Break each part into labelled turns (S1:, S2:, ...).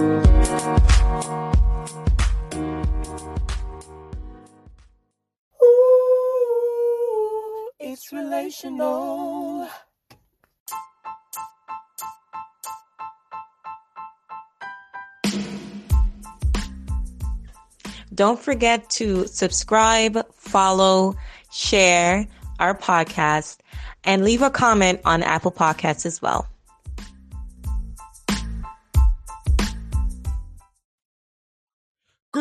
S1: Ooh, it's relational.
S2: Don't forget to subscribe, follow, share our podcast, and leave a comment on Apple Podcasts as well.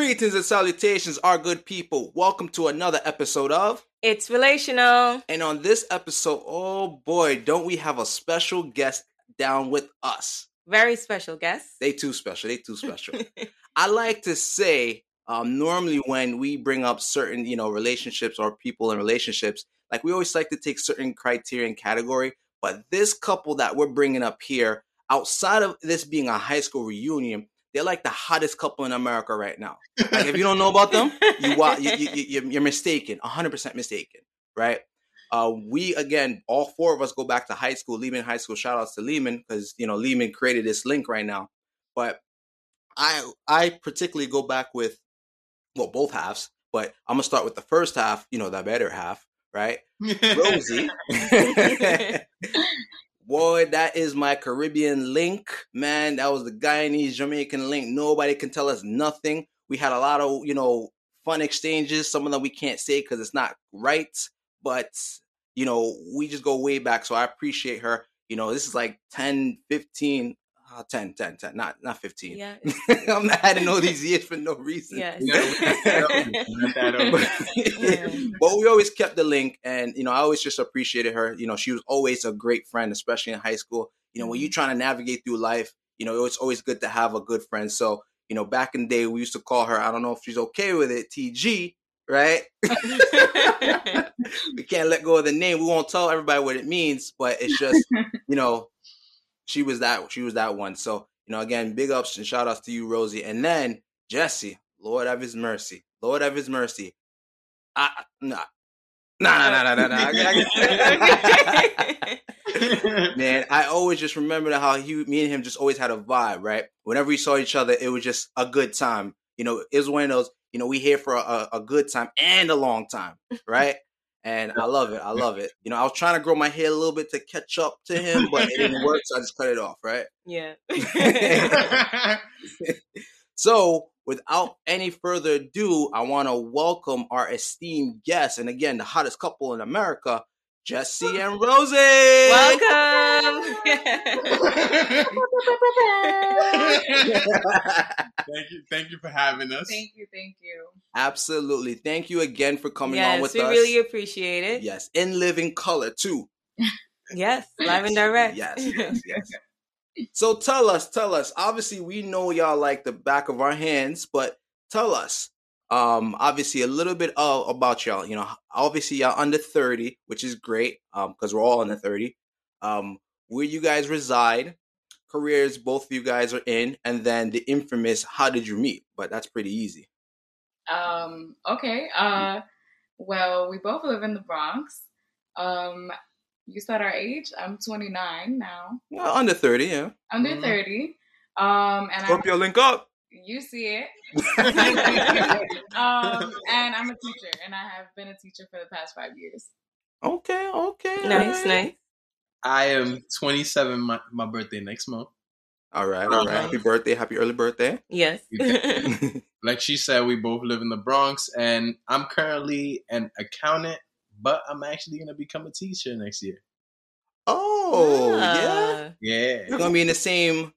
S3: Greetings and salutations, our good people. Welcome to another episode of
S2: It's relational.
S3: And on this episode, oh boy, don't we have a special guest down with us?
S2: Very special guest.
S3: They too special. They too special. I like to say, um, normally when we bring up certain, you know, relationships or people in relationships, like we always like to take certain criteria and category. But this couple that we're bringing up here, outside of this being a high school reunion, they're like the hottest couple in America right now. Like if you don't know about them, you you, you, you you're mistaken, hundred percent mistaken, right? Uh, we again, all four of us go back to high school, Lehman High School. Shout outs to Lehman because you know Lehman created this link right now. But I I particularly go back with well both halves, but I'm gonna start with the first half. You know the better half, right? Rosie. Boy, that is my Caribbean link, man. That was the Guyanese Jamaican link. Nobody can tell us nothing. We had a lot of, you know, fun exchanges. Some of them we can't say because it's not right, but you know, we just go way back. So I appreciate her. You know, this is like 10, 15, uh, 10, 10, 10, not not 15.
S2: Yeah.
S3: I'm not adding all these years for no reason.
S2: Yes.
S3: but we always kept the link and you know i always just appreciated her. You know she was always a great friend especially in high school. You know when you're trying to navigate through life you know it's always good to have a good friend. So you know back in the day we used to call her i don't know if she's okay with it tg right? We can't let go of the name. We won't tell everybody what it means but it's just you know she was that she was that one so you know again big ups and shout outs to you rosie and then jesse lord have his mercy lord have his mercy I, nah. Nah, nah, nah, nah, Man, I always just remember how he, me and him just always had a vibe, right? Whenever we saw each other, it was just a good time. You know, it was one of those, you know, we here for a, a good time and a long time, right? And I love it. I love it. You know, I was trying to grow my hair a little bit to catch up to him, but it didn't work, so I just cut it off, right?
S2: yeah.
S3: So, without any further ado, I want to welcome our esteemed guests, and again, the hottest couple in America, Jesse and Rosie.
S2: Welcome.
S4: thank you, thank you for having us.
S5: Thank you, thank you.
S3: Absolutely. Thank you again for coming on with
S2: we
S3: us.
S2: We really appreciate it.
S3: yes, in living color too.
S2: Yes, live and direct.
S3: Yes, yes, yes. so tell us, tell us. Obviously, we know y'all like the back of our hands, but tell us. Um, obviously, a little bit of, about y'all. You know, obviously, y'all under thirty, which is great. Um, because we're all under thirty. Um, where you guys reside, careers both of you guys are in, and then the infamous "How did you meet?" But that's pretty easy.
S5: Um, okay. Uh, well, we both live in the Bronx. Um, you said our age. I'm 29 now.
S3: Well, under thirty, yeah.
S5: Under
S3: Mhm.
S5: 30. Um, and
S3: Scorpio link up.
S5: You see it. um, and I'm a teacher, and I have been a teacher for the past five years.
S3: Okay, okay.
S2: Nice,
S3: alright.
S2: nice.
S4: I am 27. My, my birthday next month.
S3: All right, all right. Happy birthday, happy early birthday.
S2: Yes.
S4: Like she said, we both live in the Bronx, and I'm currently an accountant, but I'm actually gonna become a teacher next year.
S3: oh, yeah.
S2: Ah.
S4: Yeah,
S3: You're gonna be in the same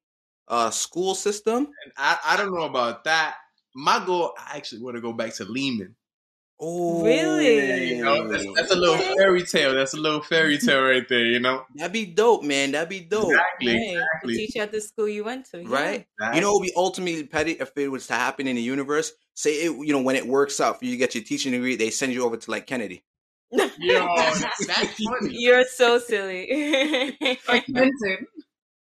S3: uh school system.
S4: and I I don't know about that. My goal, I actually want to go back to Lehman.
S3: Oh,
S2: Really?
S4: You know, that's, that's a little fairy tale. That's a little fairy tale right there. You know,
S3: That'd be dope, man. That'd be dope,
S4: exactly,
S2: Hey,
S4: exactly.
S2: Teach at the school you went to. yeah.
S3: right? You know, it would be ultimately petty if it was to happen in the universe. Say it, you know, when it works out for you to get your teaching degree, they send you over to like Kennedy.
S4: Yo, that's funny.
S2: You're so silly.
S5: Like Clinton.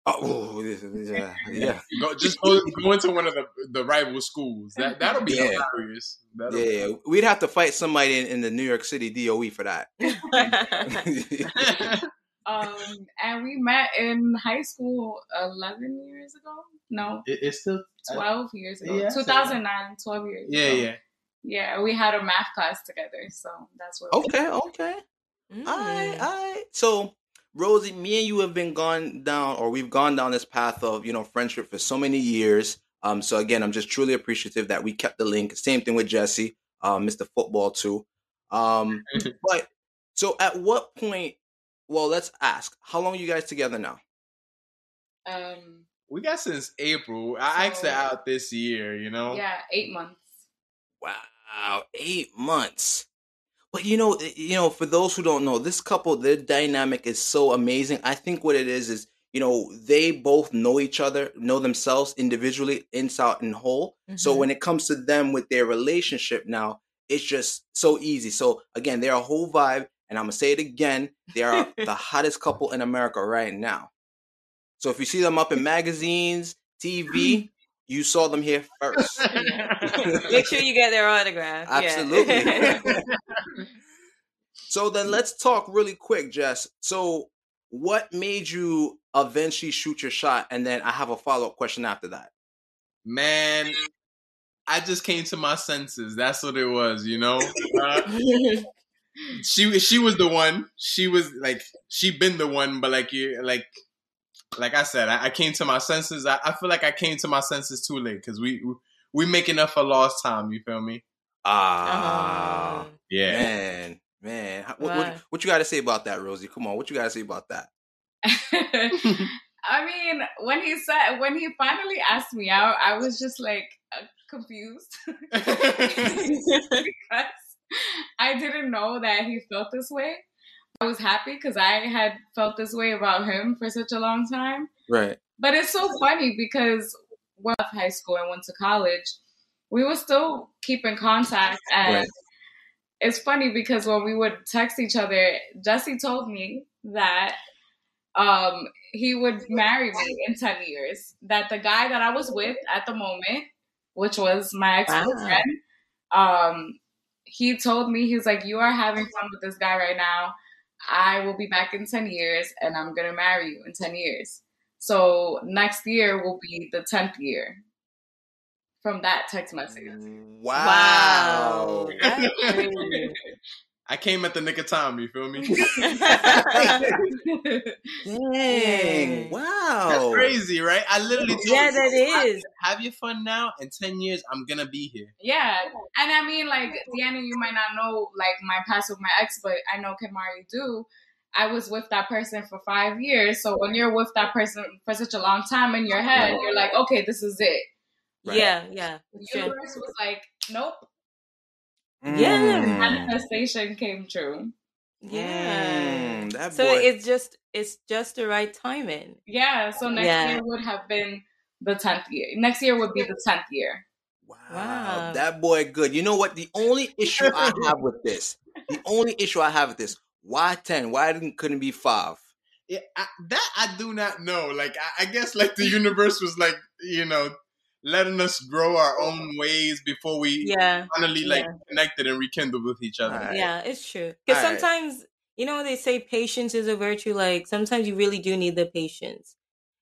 S3: Oh, this is- yeah, yeah,
S4: Go, just go, go into one of the the rival schools. That that'll be
S3: Yeah.
S4: hilarious. That'll
S3: yeah. We'd have to fight somebody in, in the New York City DOE for that.
S5: Um, and we met in high school 11 years ago. No,
S4: It, it's still
S5: 12 years ago.
S4: Yeah,
S5: 2009, 12 years
S4: Yeah,
S5: ago.
S4: yeah.
S5: Yeah, we had a math class together, so that's what.
S3: Okay, okay.
S2: Mm.
S3: All right, all right. So, Rosie, me and you have been gone down, or we've gone down this path of you know friendship for so many years. Um, so again, I'm just truly appreciative that we kept the link. Same thing with Jesse, um, Mr. Football too. Um, but so at what point? Well, let's ask. How long are you guys together now?
S5: Um,
S4: We got since April. I asked
S5: So-
S4: her out this year, you know?
S5: yeah, eight months.
S3: Wow, eight months. But you know, you know, for those who don't know, this couple, their dynamic is so amazing. I think what it is is, you know, they both know each other, know themselves individually, inside and whole. So
S2: Mhm.
S3: when it comes to them with their relationship now, it's just so easy. So again, they're a whole vibe, and I'm gonna say it again, they are the hottest couple in America right now. So if you see them up in magazines, TV, you saw them here first.
S2: Make sure you get their autograph. Yeah.
S3: Absolutely. So then let's talk really quick, Jess. So what made you eventually shoot your shot? And then I have a follow up question after that.
S4: Man, I just came to my senses. That's what it was, you know? Uh, she she was the one. She was like she been the one, but like you like like I said, I, I came to my senses. I, I feel like I came to my senses too late because we we making up for lost time. You feel me?
S3: Ah,
S2: Um,
S4: Yeah.
S3: man, man. What, what,
S2: Wow.
S3: what you got to say about that, Rosie? Come on, what you got to say about that?
S5: I mean, when he said, when he finally asked me out, I was just like uh, confused because I didn't know that he felt this way. I was happy because I had felt this way about him for such a long time.
S3: Right.
S5: But it's so funny because when I left high school and went to college, we would still keep in contact. And
S3: Right.
S5: it's funny because when we would text each other, Jesse told me that um, he would marry me in 10 years. That the guy that I was with at the moment, which was my ex boyfriend, um, he told me, he's like, You are having fun with this guy right now. I will be back in 10 years and I'm going to marry you in 10 years. So next year will be the 10th year from that text message.
S3: Wow.
S2: Wow. That's crazy.
S4: I came at the nick of time. You feel me?
S3: Dang.
S2: Yeah.
S3: Wow.
S4: That's crazy, right? I literally told
S2: yeah,
S4: you,
S2: that is.
S4: have your fun now. In ten years, I'm gonna be here.
S5: yeah. And I mean, like, Deanna, you might not know, like, my past with my ex, but I know Kamari do. I was with that person for five years. So when you're with that person for such a long time in your head,
S3: Right.
S5: you're like, okay, this is it.
S3: Right.
S2: Yeah, yeah.
S5: The
S2: Sure.
S5: universe was like, nope.
S2: Yeah.
S3: Mm.
S5: Manifestation came true.
S2: Yeah.
S3: Mm, that
S2: So
S3: boy.
S2: it's just it's just the right timing.
S5: Yeah. So next
S2: Yeah.
S5: year would have been the 10th year. Next year would be the 10th year.
S3: Wow,
S2: Wow.
S3: that boy good. You know what? The only issue I have with this, the only issue I have with this, why ten? Why didn't couldn't it be five?
S4: Yeah, I, that I do not know. Like I, I guess like the universe was like you know letting us grow our own ways before we
S2: Yeah.
S4: finally like
S2: Yeah.
S4: connected and rekindled with each other.
S3: Alright.
S2: Yeah, it's true. Because
S3: Alright.
S2: sometimes, you know, they say patience is a virtue. Like sometimes you really do need the patience,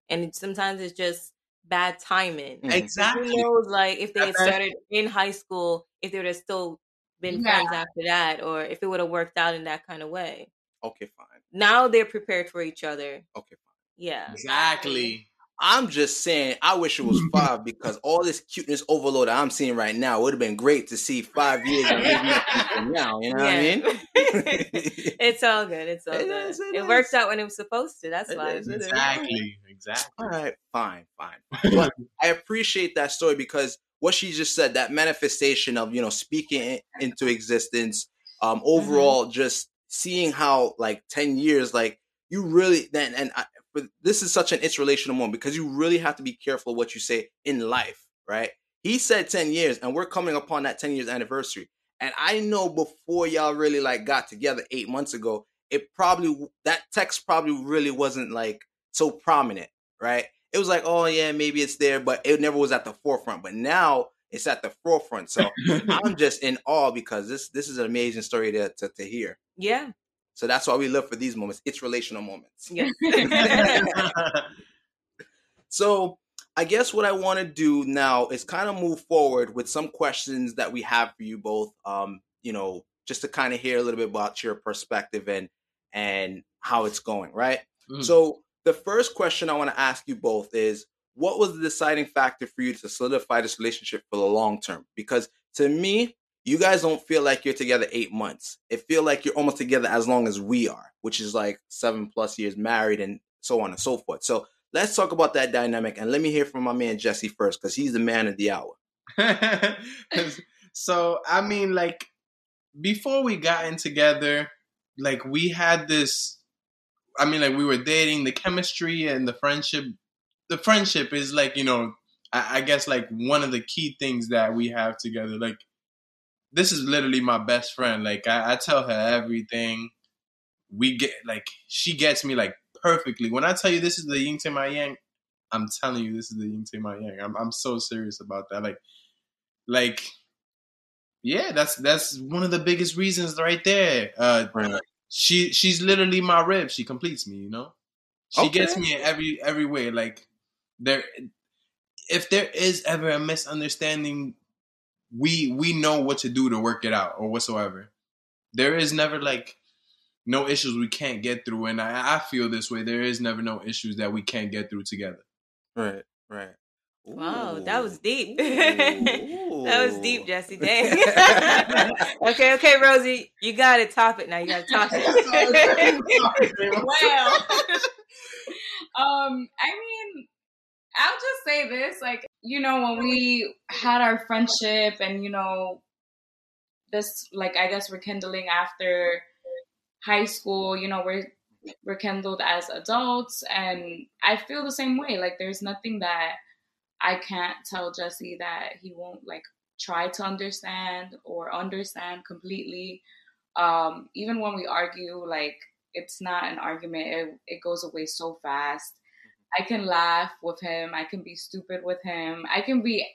S2: and sometimes it's just bad timing.
S3: Mm.
S4: Exactly.
S2: Who knows? Like if they had started in high school, if they would have still been
S5: Yeah.
S2: friends after that, or if it would have worked out in that kind of way.
S3: Okay, fine.
S2: Now they're prepared for each other.
S3: Okay, fine.
S2: Yeah.
S4: Exactly.
S3: I'm just saying, I wish it was five because all this cuteness overload that I'm seeing right now would have been great to see five years from now. You know what I mean?
S2: it's all good. It's all
S3: It
S2: good.
S3: is, it
S2: it
S3: is.
S2: worked out when it was supposed to. That's
S3: It
S2: why.
S3: is.
S4: Exactly. Exactly.
S3: All right, fine, fine. But I appreciate that story because what she just said, that manifestation of you know speaking into existence, um, overall, just seeing how like ten years, like you really then and I, but this is such an interrelational moment because you really have to be careful what you say in life, right? He said ten years, and we're coming upon that ten years anniversary, and I know before y'all really like got together eight months ago, it probably that text probably really wasn't like so prominent, right? It was like, oh yeah, maybe it's there, but it never was at the forefront. But now it's at the forefront. So I'm just in awe because this this is an amazing story to to, to hear.
S2: Yeah.
S3: So that's why we live for these moments. It's relational moments.
S2: Yeah.
S3: So I guess what I want to do now is kind of move forward with some questions that we have for you both. Um, you know, just to kind of hear a little bit about your perspective and and how it's going, right?
S4: Mm.
S3: So the first question I want to ask you both is what was the deciding factor for you to solidify this relationship for the long term? Because to me, you guys don't feel like you're together eight months. It feel like you're almost together as long as we are, which is like seven plus years married and so on and so forth. So let's talk about that dynamic and let me hear from my man Jesse first, because he's the man of the hour.
S4: so I mean, like before we got in together, like we had this. I mean, like we were dating. The chemistry and the friendship, the friendship is like you know, I, I guess like one of the key things that we have together. Like this is literally my best friend. Like I, I tell her everything. We get like she gets me like perfectly. When I tell you this is the yin to my yang, I'm telling you this is the yin to my yang. I'm I'm so serious about that. Like like yeah, that's that's one of the biggest reasons right there. Uh
S3: Right.
S4: she she's literally my rib. She completes me, you know? She
S3: Okay.
S4: gets me in every every way. Like there if there is ever a misunderstanding, we we know what to do to work it out or whatsoever. There is never like no issues we can't get through, and I, I feel this way. There is never no issues that we can't get through together.
S3: Right, right.
S2: Wow, that was deep. that was deep, Jesse. Dang. okay, okay, Rosie, you got to top it now. You got to top it.
S5: well, um, I mean, I'll just say this: like, you know, when we had our friendship, and you know, this, like, I guess rekindling after high school. You know, we're rekindled as adults, and I feel the same way. Like, there's nothing that I can't tell Jesse that he won't like try to understand or understand completely. Um, even when we argue, like it's not an argument, it, it goes away so fast. I can laugh with him, I can be stupid with him, I can be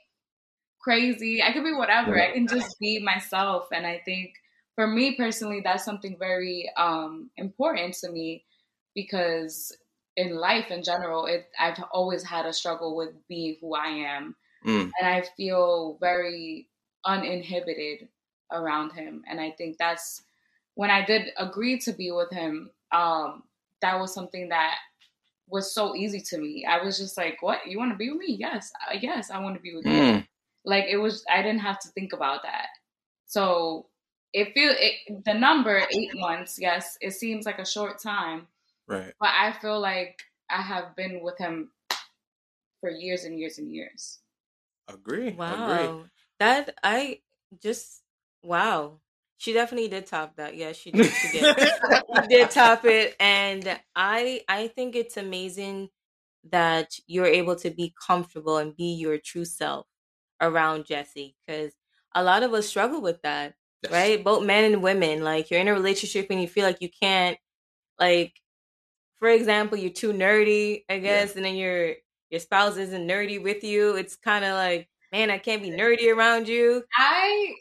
S5: crazy, I can be whatever, I can just be myself. And I think for me personally, that's something very um, important to me because in life in general, it I've always had a struggle with being who I am,
S3: Mm.
S5: and I feel very uninhibited around him. And I think that's when I did agree to be with him. Um, that was something that was so easy to me. I was just like, "What? You want to be with me? Yes, uh, yes, I want to be with you."
S3: Mm.
S5: Like it was, I didn't have to think about that. So it feel it, the number eight months. Yes, it seems like a short time,
S3: Right.
S5: but I feel like I have been with him for years and years and years.
S3: Agree. Agree.
S2: Wow. That I just wow. She definitely did top that. Yeah, she did. She did. she did top it and I I think it's amazing that you're able to be comfortable and be your true self around Jesse cuz a lot of us struggle with that,
S3: Yes.
S2: right? Both men and women like you're in a relationship and you feel like you can't like for example, you're too nerdy, I guess, and then your your spouse isn't nerdy with you. It's kind of like, man, I can't be nerdy around you.
S5: I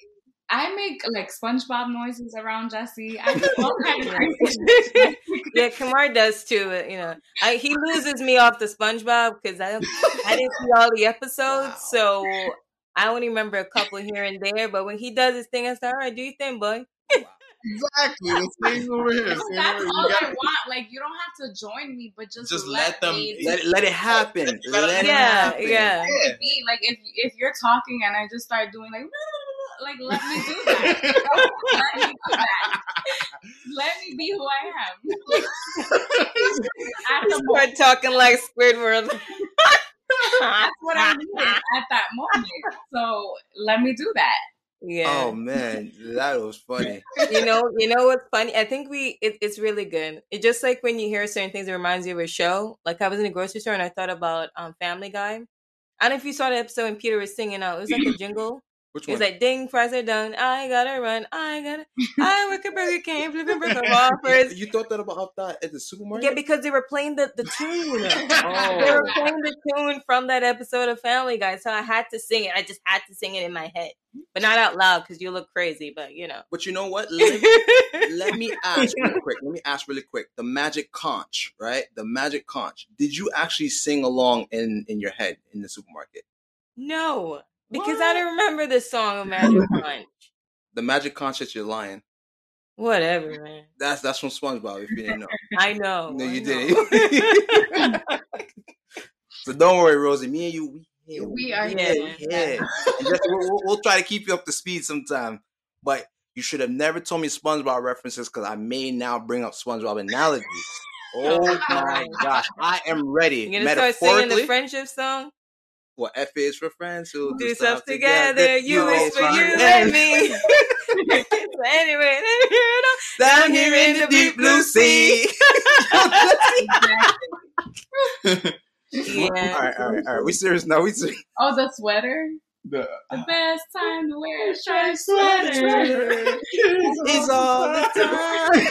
S5: I make like SpongeBob noises around Jesse. I do all kinds of
S2: yeah, Kamar does too. but, You know, I, he loses me off the SpongeBob because I I didn't see all the episodes,
S3: Wow.
S2: so I only remember a couple here and there. But when he does his thing, I say, "All right, do your thing, boy."
S4: Exactly. The same over here.
S5: No,
S4: Same
S5: that's
S4: over here.
S5: all I
S4: gotta-
S5: want. Like you don't have to join me, but just,
S4: Just
S5: let,
S4: let them-
S5: me
S3: Let, let it happen.
S4: You gotta
S3: Let it
S2: Yeah,
S3: happen.
S2: yeah.
S4: Yeah.
S5: Like if if you're talking and I just start doing like like let me do that. let me do that. Let me be who I am. At the moment,
S2: talking like Squidward.
S5: that's what I needed at that moment. So let me do that.
S2: yeah.
S3: Oh man, that was funny.
S2: you know, you know what's funny? I think we it, it's really good. It just like when you hear certain things, it reminds you of a show. Like I was in a grocery store and I thought about um Family Guy. I don't know if you saw the episode when Peter was singing out. It was like a jingle.
S3: Which
S2: He was
S3: one?
S2: like, "Ding, fries are done. I gotta run. I gotta. I work at Burger King, flipping burger offers."
S3: you thought that about that at the supermarket?
S2: Yeah, because they were playing the the tune. They
S3: Oh.
S2: were playing the tune from that episode of Family Guy, so I had to sing it. I just had to sing it in my head, but not out loud because you look crazy. But you know.
S3: But you know what? Let, let me ask real quick. Let me ask really quick. The magic conch, right? The magic conch. Did you actually sing along in in your head in the supermarket?
S2: no, because I don't remember the song of Magic Punch.
S3: The magic conch that you're lying.
S2: Whatever, man.
S3: That's that's from SpongeBob. If you didn't know,
S2: I know.
S3: no, you
S2: know.
S3: didn't. so don't worry, Rosie. Me and you, we here.
S5: We are
S2: Yeah.
S5: here.
S3: Yeah. And just- we'll, we'll- we'll try to keep you up to speed sometime. But you should have never told me SpongeBob references because I may now bring up SpongeBob analogies. Oh, oh my gosh, I am ready.
S2: You're gonna start singing the friendship song.
S3: Well, F is for friends who
S2: Do stuff together. You is for you and me. so anyway, you know,
S3: Down here in the deep blue sea.
S2: yeah.
S3: right, all right, all right. We serious now. We serious.
S5: Oh, the sweater.
S4: The-
S5: The best time to wear a striped sweater.
S3: It's all the time.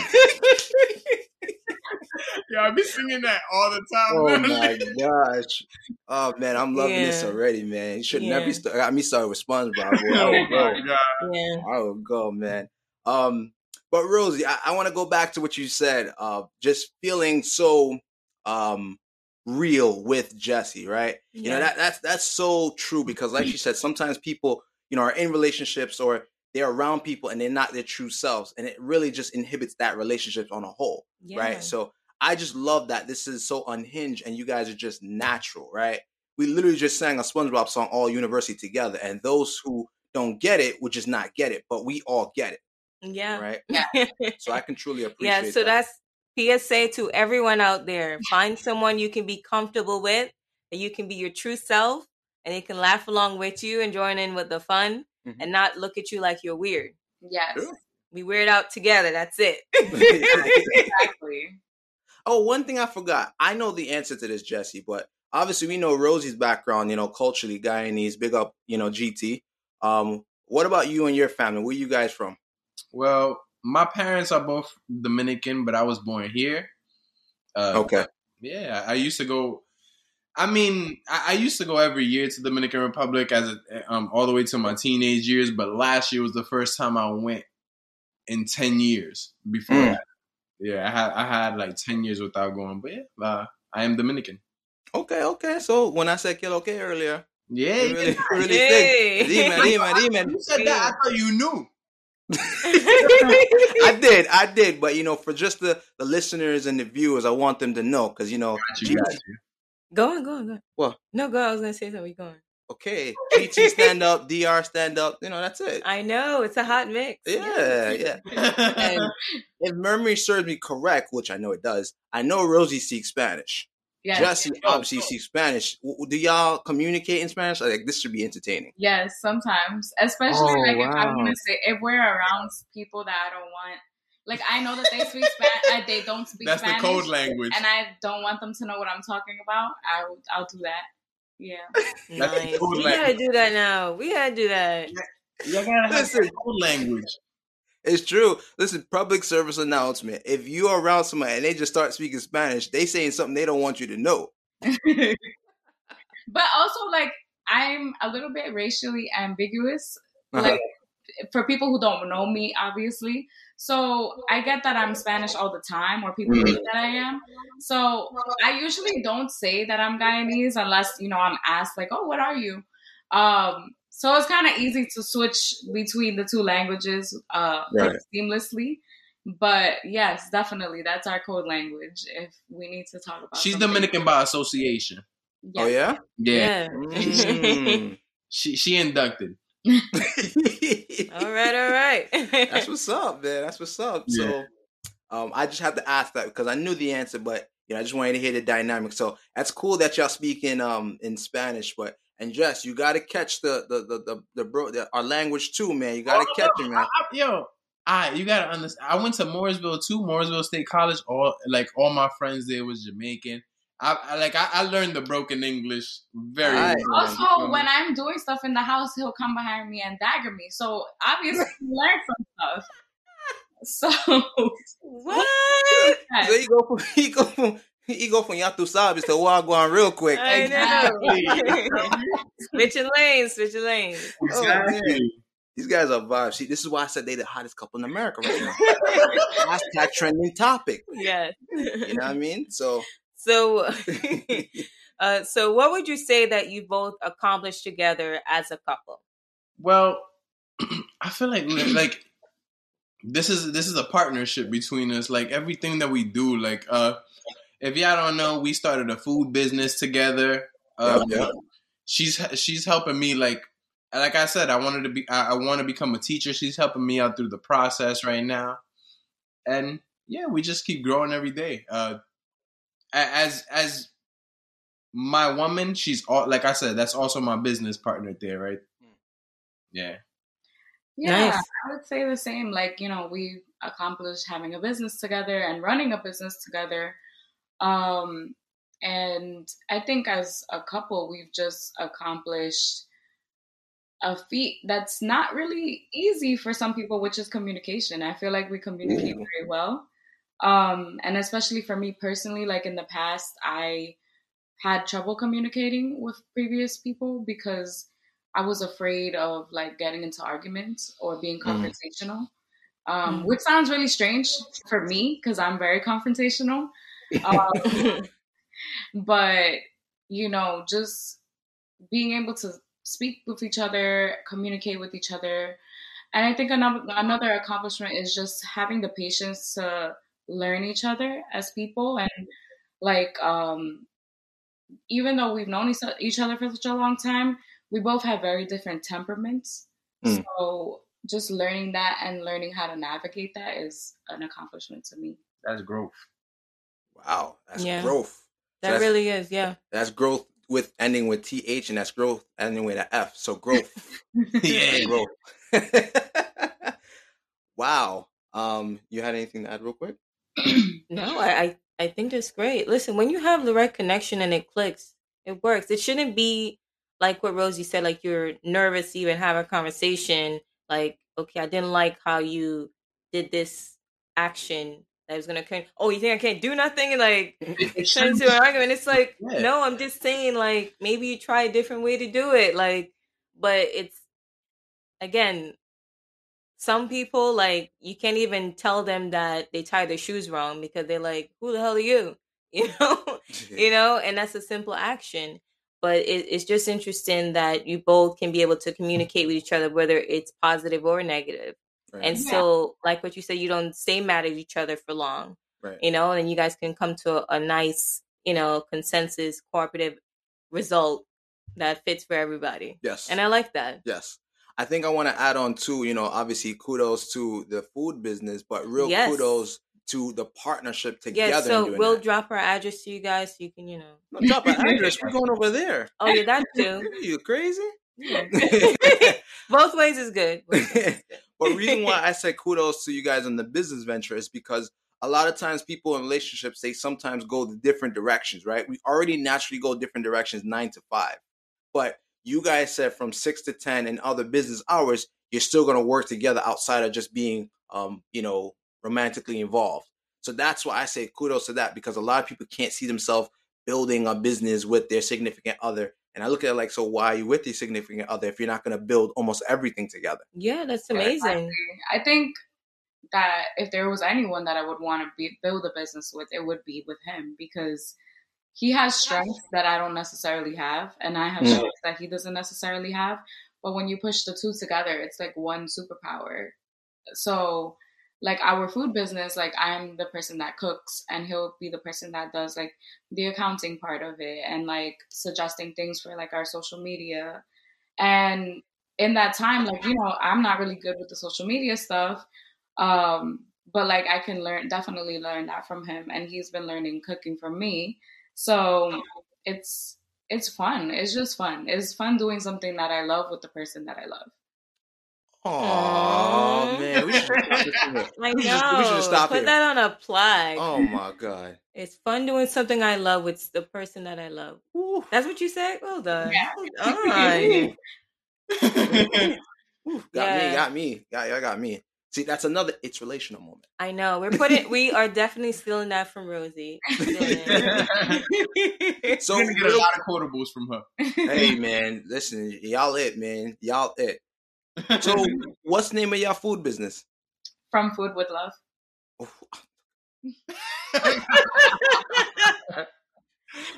S4: Yeah, I be singing that all the time.
S3: Oh my gosh. Oh man, I'm loving this already, man. You should
S2: Yeah.
S3: never st- got me started with SpongeBob. Boy. I
S4: oh
S3: would go.
S4: my god.
S2: Yeah.
S3: I will go, man. Um, but Rosie, I, I want to go back to what you said. Uh, just feeling so um real with Jesse, right? You know that that's that's so true because, like you said, sometimes people, you know, are in relationships or they're around people and they're not their true selves, and it really just inhibits that relationship on a whole,
S2: Yeah.
S3: right? So I just love that this is so unhinged and you guys are just natural, right? We literally just sang a SpongeBob song all university together, and those who don't get it would just not get it, but we all get it,
S2: Yeah.
S3: right?
S5: Yeah.
S3: So I can truly appreciate.
S2: yeah. So
S3: that.
S2: that's PSA to everyone out there. Find someone you can be comfortable with, that you can be your true self, and they can laugh along with you and join in with the fun,
S3: Mhm.
S2: and not look at you like you're weird.
S5: Yes,
S3: Sure.
S2: We weird out together. That's it.
S5: exactly.
S3: Oh, one thing I forgot. I know the answer to this, Jesse, but obviously we know Rosie's background, you know, culturally, Guyanese, big up, you know, GT. Um, what about you and your family? Where you guys from?
S4: Well, my parents are both Dominican, but I was born here. Uh,
S3: Okay.
S4: Yeah, I used to go. I mean, I, I used to go every year to Dominican Republic as a, um all the way to my teenage years. But last year was the first time I went in ten years. Before
S3: Mm.
S4: that, yeah, I had I had like ten years without going. But yeah, uh, I am Dominican.
S3: Okay, okay. So when I said kill okay earlier,
S4: Yeah,
S3: you really,
S4: yeah.
S3: really
S2: Yay.
S3: think. Dime, dime, dime.
S4: You said that. I thought you knew.
S3: I did, I did, but you know, for just the the listeners and the viewers, I want them to know because you know,
S4: Got you, got you.
S2: Go on, go on, go on.
S3: What?
S2: No, go. I was gonna say something. Go on.
S3: okay, GT stand up, DR stand up, you know, that's it.
S2: I know it's a hot mix.
S3: Yeah, yeah. And if memory serves me correct, which I know it does, I know Rosie speaks Spanish.
S5: Yes.
S3: Jesse obviously speaks Spanish. W- w- Do y'all communicate in Spanish? Like this should be entertaining.
S5: Yes, sometimes, especially
S3: Oh,
S5: like if I
S3: wow.
S5: want to say if we're around people that I don't want, like I know that they speak Spanish, they don't speak
S4: That's the code language.
S5: and I don't want them to know what I'm talking about. I'll I'll do that. Yeah.
S2: Nice.
S4: code
S2: We gotta
S4: language.
S2: do that now. We gotta do that.
S4: You gotta have
S3: Listen.
S4: the code language.
S3: It's true. Listen, public service announcement. If you're around somebody and they just start speaking Spanish, they saying something they don't want you to know.
S5: but also like I'm a little bit racially ambiguous.
S3: Uh-huh.
S5: Like for people who don't know me, obviously. So I get that I'm Spanish all the time, or people think that I am. So I usually don't say that I'm Guyanese unless you know I'm asked like, "Oh, what are you?" Um, so it's kind of easy to switch between the two languages uh, like,
S3: Right.
S5: seamlessly. But yes, definitely, that's our code language. If we need to talk about,
S4: She's
S5: something.
S4: Dominican by association.
S3: Oh yeah.
S4: Yeah,
S3: Mm.
S4: she she inducted.
S2: All right, all right.
S3: That's what's up, man. That's what's up. So, um, I just have to ask that because I knew the answer, but you know, I just wanted to hear the dynamic. So that's cool that y'all speak in um in Spanish, but and Jess, you got to catch the the the the, the bro the, our language too, man. You got to
S4: Oh,
S3: catch
S4: no,
S3: it,
S4: I-
S3: man.
S4: I- yo, I you gotta understand. I went to Morrisville too, Morrisville State College. All like all my friends there was Jamaican, I, I like I, I learned the broken English very.
S3: Alright.
S4: well.
S5: Also, when I'm doing stuff in the house, he'll come behind me and dagger me. So obviously, he learned some stuff. So
S2: What?
S3: So he go from he go from he go from Yatu Sabis to Wagwan real quick.
S2: I
S4: Exactly.
S2: know. switching lanes, switching lanes.
S3: Oh, These guys are vibes. See, this is why I said they the hottest couple in America right now. Hashtag trending topic.
S2: yes.
S3: You know what I mean? So
S2: So, uh, so what would you say that you both accomplished together as a couple?
S4: Well, I feel like like this is this is a partnership between us. Like everything that we do, like uh if y'all don't know, we started a food business together. Um,
S3: Yeah, yeah.
S4: She's she's helping me like like I said, I wanted to be I, I want to become a teacher. She's helping me out through the process right now, and yeah, we just keep growing every day. Uh, a- as as my woman, she's all like I said. That's also my business partner there, right? Yeah.
S5: Yeah,
S2: Nice.
S5: I would say the same. Like, you know, we accomplished having a business together and running a business together. Um, and I think as a couple, we've just accomplished a feat that's not really easy for some people, which is communication. I feel like we communicate very well. Um, and especially for me personally, like in the past, I had trouble communicating with previous people because I was afraid of like getting into arguments or being
S3: Mhm.
S5: confrontational, um,
S2: Mhm.
S5: which sounds really strange for me because I'm very confrontational. Um, but you know, just being able to speak with each other, communicate with each other, and I think another another accomplishment is just having the patience to learn each other as people and like um even though we've known each each other for such a long time we both have very different temperaments
S3: Mm.
S5: so just learning that and learning how to navigate that is an accomplishment to me
S4: That's growth.
S3: wow, that's
S2: Yeah.
S3: growth.
S2: That
S3: that's-
S2: really is, yeah.
S3: That's growth with ending with th, and that's growth ending with an f. So growth.
S4: Yeah.
S3: growth. wow. Um, you had anything to add real quick?
S2: No, I, I I think that's great. Listen, when you have the right connection and it clicks, it works. It shouldn't be like what Rosie said, like you're nervous to even have a conversation. Like, okay, I didn't like how you did this action that was gonna come. Oh, you think I can't do nothing? And like
S4: It-
S2: turn into an argument. It's like,
S4: Yeah.
S2: no, I'm just saying, like, maybe you try a different way to do it. Like, but it's again, some people like you can't even tell them that they tie their shoes wrong because they're like, "Who the hell are you?" You know, you know, and that's a simple action. But it, it's just interesting that you both can be able to communicate with each other, whether it's positive or negative,
S3: Right.
S2: and
S5: Yeah.
S2: still, like what you said, you don't stay mad at each other for long
S3: right.
S2: you know, and you guys can come to a, a nice, you know, consensus cooperative result that fits for everybody.
S3: Yes.
S2: And I like that.
S3: Yes. I think I want to add on too, you know, obviously kudos to the food business, but real
S2: Yes.
S3: kudos to the partnership together.
S2: Yeah, so
S3: doing
S2: we'll
S3: that.
S2: drop our address to you guys so you can, you know.
S3: No, drop an address. We're going over there.
S2: Oh, yeah, that too.
S3: you crazy?
S2: Yeah. Both ways is good. Ways is good.
S3: but reason why I say kudos to you guys on the business venture is because a lot of times people in relationships they sometimes go the different directions, right? We already naturally go different directions nine to five, but you guys said from six to ten and other business hours, you're still going to work together outside of just being, um, you know, romantically involved. So that's why I say kudos to that because a lot of people can't see themselves building a business with their significant other. And I look at it like, so why are you with your significant other if you're not going to build almost everything together?
S2: Yeah, that's
S3: Right.
S2: amazing.
S5: I think that if there was anyone that I would want to be, build a business with, it would be with him because he has strengths that I don't necessarily have, and I have
S3: Mm.
S5: strengths that he doesn't necessarily have. But when you push the two together, it's like one superpower. So, like our food business, like I'm the person that cooks, and he'll be the person that does like the accounting part of it and like suggesting things for like our social media. And in that time, like, you know, I'm not really good with the social media stuff. Um, but like I can learn definitely learn that from him and he's been learning cooking from me. So it's it's fun. It's just fun. It's fun doing something that I love with the person that I love.
S3: Oh man, we should stop this.
S2: I know.
S3: We should we should stop
S2: Put
S3: here.
S2: that on a plaque.
S3: Oh my god.
S2: It's fun doing something I love with the person that I love.
S3: Woo.
S2: That's what you said? Well done.
S5: Yeah.
S2: Well done.
S3: Woo. Got
S2: Yeah.
S3: me, got me. Got y'all got me. See, that's another it's relational moment.
S2: I know. We're putting we are definitely stealing that from Rosie.
S3: So
S4: We're get a lot of quotables from her.
S3: hey man, listen, y'all it, man. Y'all it. So what's the name of y'all food business?
S5: From Food with Love.
S3: Oh,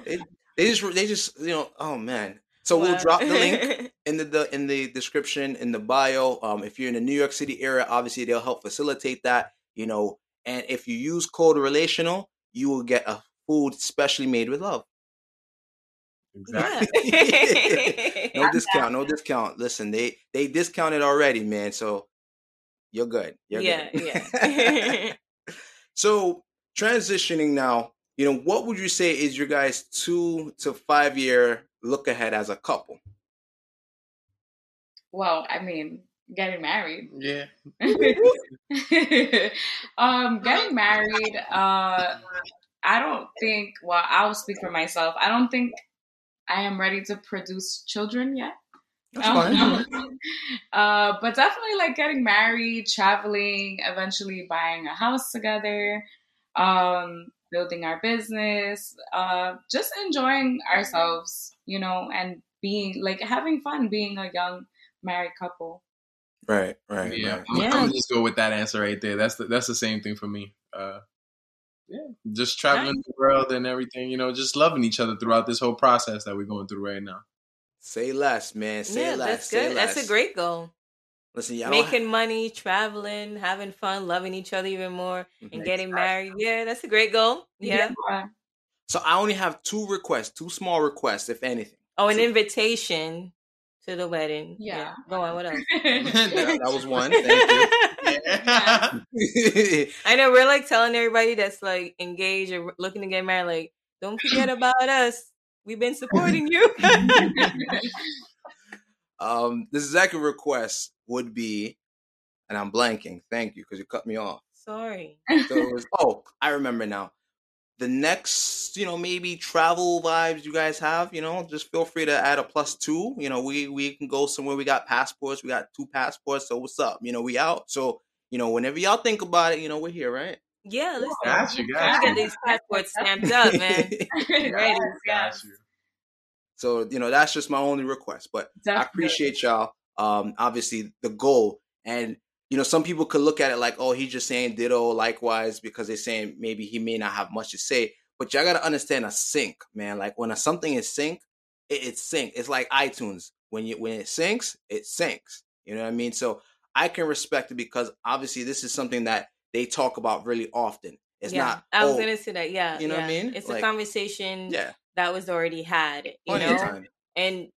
S3: They, they just they just you know, oh man. So we'll drop the link in the, the in the description in the bio. Um, if you're in the New York City area, obviously they'll help facilitate that. You know, and if you use code relational, you will get a food specially made with love.
S2: Yeah.
S3: no discount, no discount. Listen, they they discounted already, man. So you're good. You're
S2: yeah,
S3: good.
S2: yeah.
S3: so transitioning now, you know, what would you say is your guys' two to five year look ahead as a couple?
S5: Well, I mean, getting married.
S4: Yeah.
S5: um, getting married, uh, I don't think, well, I'll speak for myself. I don't think I am ready to produce children yet.
S3: That's fine.
S5: Um, uh, but definitely like getting married, traveling, eventually buying a house together, um, building our business, uh, just enjoying ourselves, you know, and being like having fun being a young married couple.
S3: Right, right,
S4: Yeah,
S3: right.
S4: I'm,
S2: Yeah.
S4: I'm just go with that answer right there. That's the that's the same thing for me. Uh, yeah, just traveling the world and everything. You know, just loving each other throughout this whole process that we're going through right now.
S3: Say less, man. Say
S2: yeah,
S3: less.
S2: that's
S3: say
S2: good. That's a great goal.
S3: Listen, y'all don't
S2: Making money, traveling, having fun, loving each other even more,
S3: Mhm.
S2: and getting married. Yeah, that's a great goal. Yeah.
S3: So I only have two requests, two small requests, if anything.
S2: Oh, an
S3: So-
S2: invitation to the wedding.
S5: Yeah.
S2: Go on. What else?
S3: that, that was one. Thank
S4: Yeah.
S3: you.
S2: I know we're like telling everybody that's like engaged or looking to get married, like, don't forget about us. We've been supporting you.
S3: Um, the second request would be, and I'm blanking. Thank you because you cut me off.
S2: Sorry.
S3: So it was, oh, I remember now. The next, you know, maybe travel vibes you guys have, you know, just feel free to add a plus two. You know, we we can go somewhere. We got passports. We got two passports. So what's up? You know, we out. So you know, whenever y'all think about it, you know, we're here, right?
S2: Yeah, listen.
S4: Got you,
S2: We
S4: got
S2: get
S4: you.
S2: these passports stamped up, man. Ready.
S4: Got you.
S3: So you know, that's just my only request. But I appreciate y'all. Um, obviously the goal, and you know, some people could look at it like, oh, he's just saying ditto, likewise, because they're saying maybe he may not have much to say. But y'all gotta understand a sync, man. Like when a, something is sync, it, it's sync. It's like iTunes. When you when it syncs, it syncs. You know what I mean? So I can respect it because obviously this is something that they talk about really often. It's
S2: yeah,
S3: not.
S2: I was
S3: oh,
S2: gonna say that. Yeah,
S3: you know what I mean?
S2: It's
S3: Like-
S2: a conversation
S3: Yeah,
S2: that was already had. You
S3: plenty
S2: know,
S3: time.
S2: and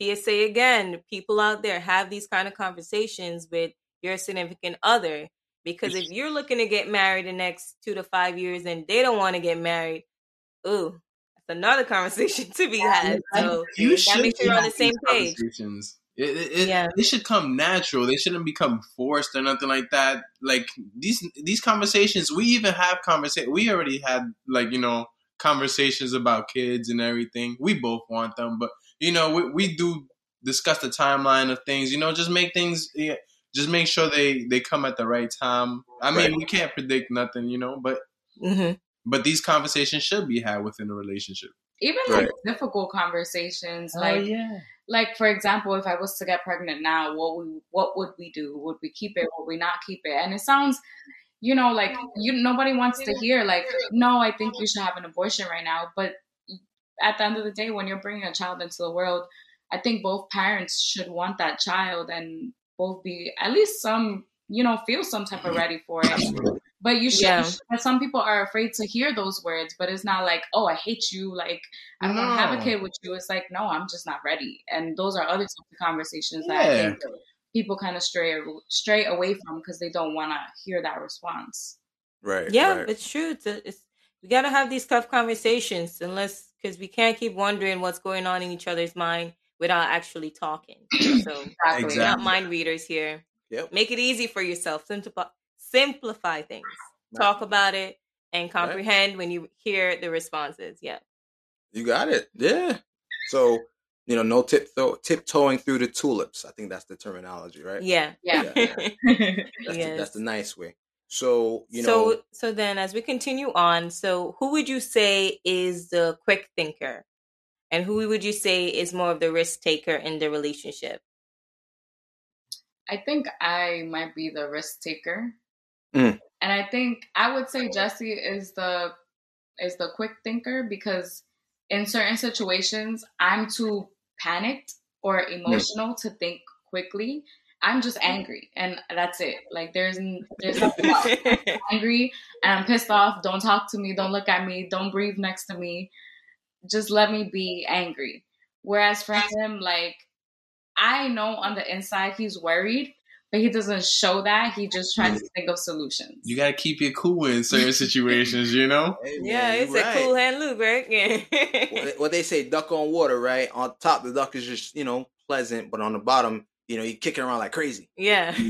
S2: PSA again, people out there have these kind of conversations with your significant other because if you're looking to get married the next two to five years and they don't want to get married, ooh, that's another conversation to be had. So
S4: You should
S2: make sure you're on the same page.
S4: it, it-
S2: Yeah.
S4: they should come natural. They shouldn't become forced or nothing like that. Like these these conversations, we even have conversation. We already had like you know conversations about kids and everything. We both want them, but you know we, we do discuss the timeline of things. You know, just make things. Yeah, just make sure they they come at the right time. I mean,
S3: Right.
S4: we can't predict nothing, you know, but
S2: hmm
S4: but these conversations should be had within a relationship.
S5: Even like difficult conversations, like
S4: yeah.
S5: like for example, if I was to get pregnant now, what we what would we do? Would we keep it? Would we not keep it? And it sounds, you know, like you nobody wants to hear like, no, I think you should have an abortion right now. But at the end of the day, when you're bringing a child into the world, I think both parents should want that child and both be at least some, you know, feel some type of mm-hmm. ready for it. But you should.
S2: Yeah.
S5: But some people are afraid to hear those words. But it's not like, oh, I hate you. Like I don't want to have a kid with you. It's like, no, I'm just not ready. And those are other types of conversations that I
S4: Yeah.
S5: think people kind of stray stray away from because they don't want to hear that response.
S3: Right.
S2: Yeah,
S3: right.
S2: it's true. It's, it's we got to have these tough conversations, unless because we can't keep wondering what's going on in each other's mind without actually talking. So
S5: Exactly.
S4: Exactly.
S2: we're not mind readers here.
S3: Yep.
S2: Make it easy for yourself. Simplify, simplify things.
S3: Right.
S2: Talk about it and comprehend when you hear the responses. Yeah.
S3: You got it. Yeah. So, you know, no tip tiptoeing through the tulips. I think that's the terminology, right?
S2: Yeah.
S5: Yeah.
S3: Yeah. That's, the, that's the nice way. So, you know,
S2: so so then as we continue on, so who would you say is the quick thinker? And who would you say is more of the risk taker in the relationship?
S5: I think I might be the risk taker.
S3: Mm.
S5: And I think I would say Jesse is the is the quick thinker because in certain situations I'm too panicked or emotional to think quickly. I'm just angry and that's it. Like there's there's angry and I'm pissed off. Don't talk to me. Don't look at me. Don't breathe next to me. Just let me be angry. Whereas for him, like, I know on the inside he's worried, but he doesn't show that. He just tries to think of solutions.
S4: You gotta keep it cool in certain situations, you know.
S3: hey, man,
S2: yeah,
S3: you
S2: it's
S3: right.
S2: a Cool Hand Luke, right?
S3: What
S2: Yeah.
S3: they- what they say, duck on water, right? On top, the duck is just you know pleasant, but on the bottom, you know, you kicking around like crazy.
S2: yeah.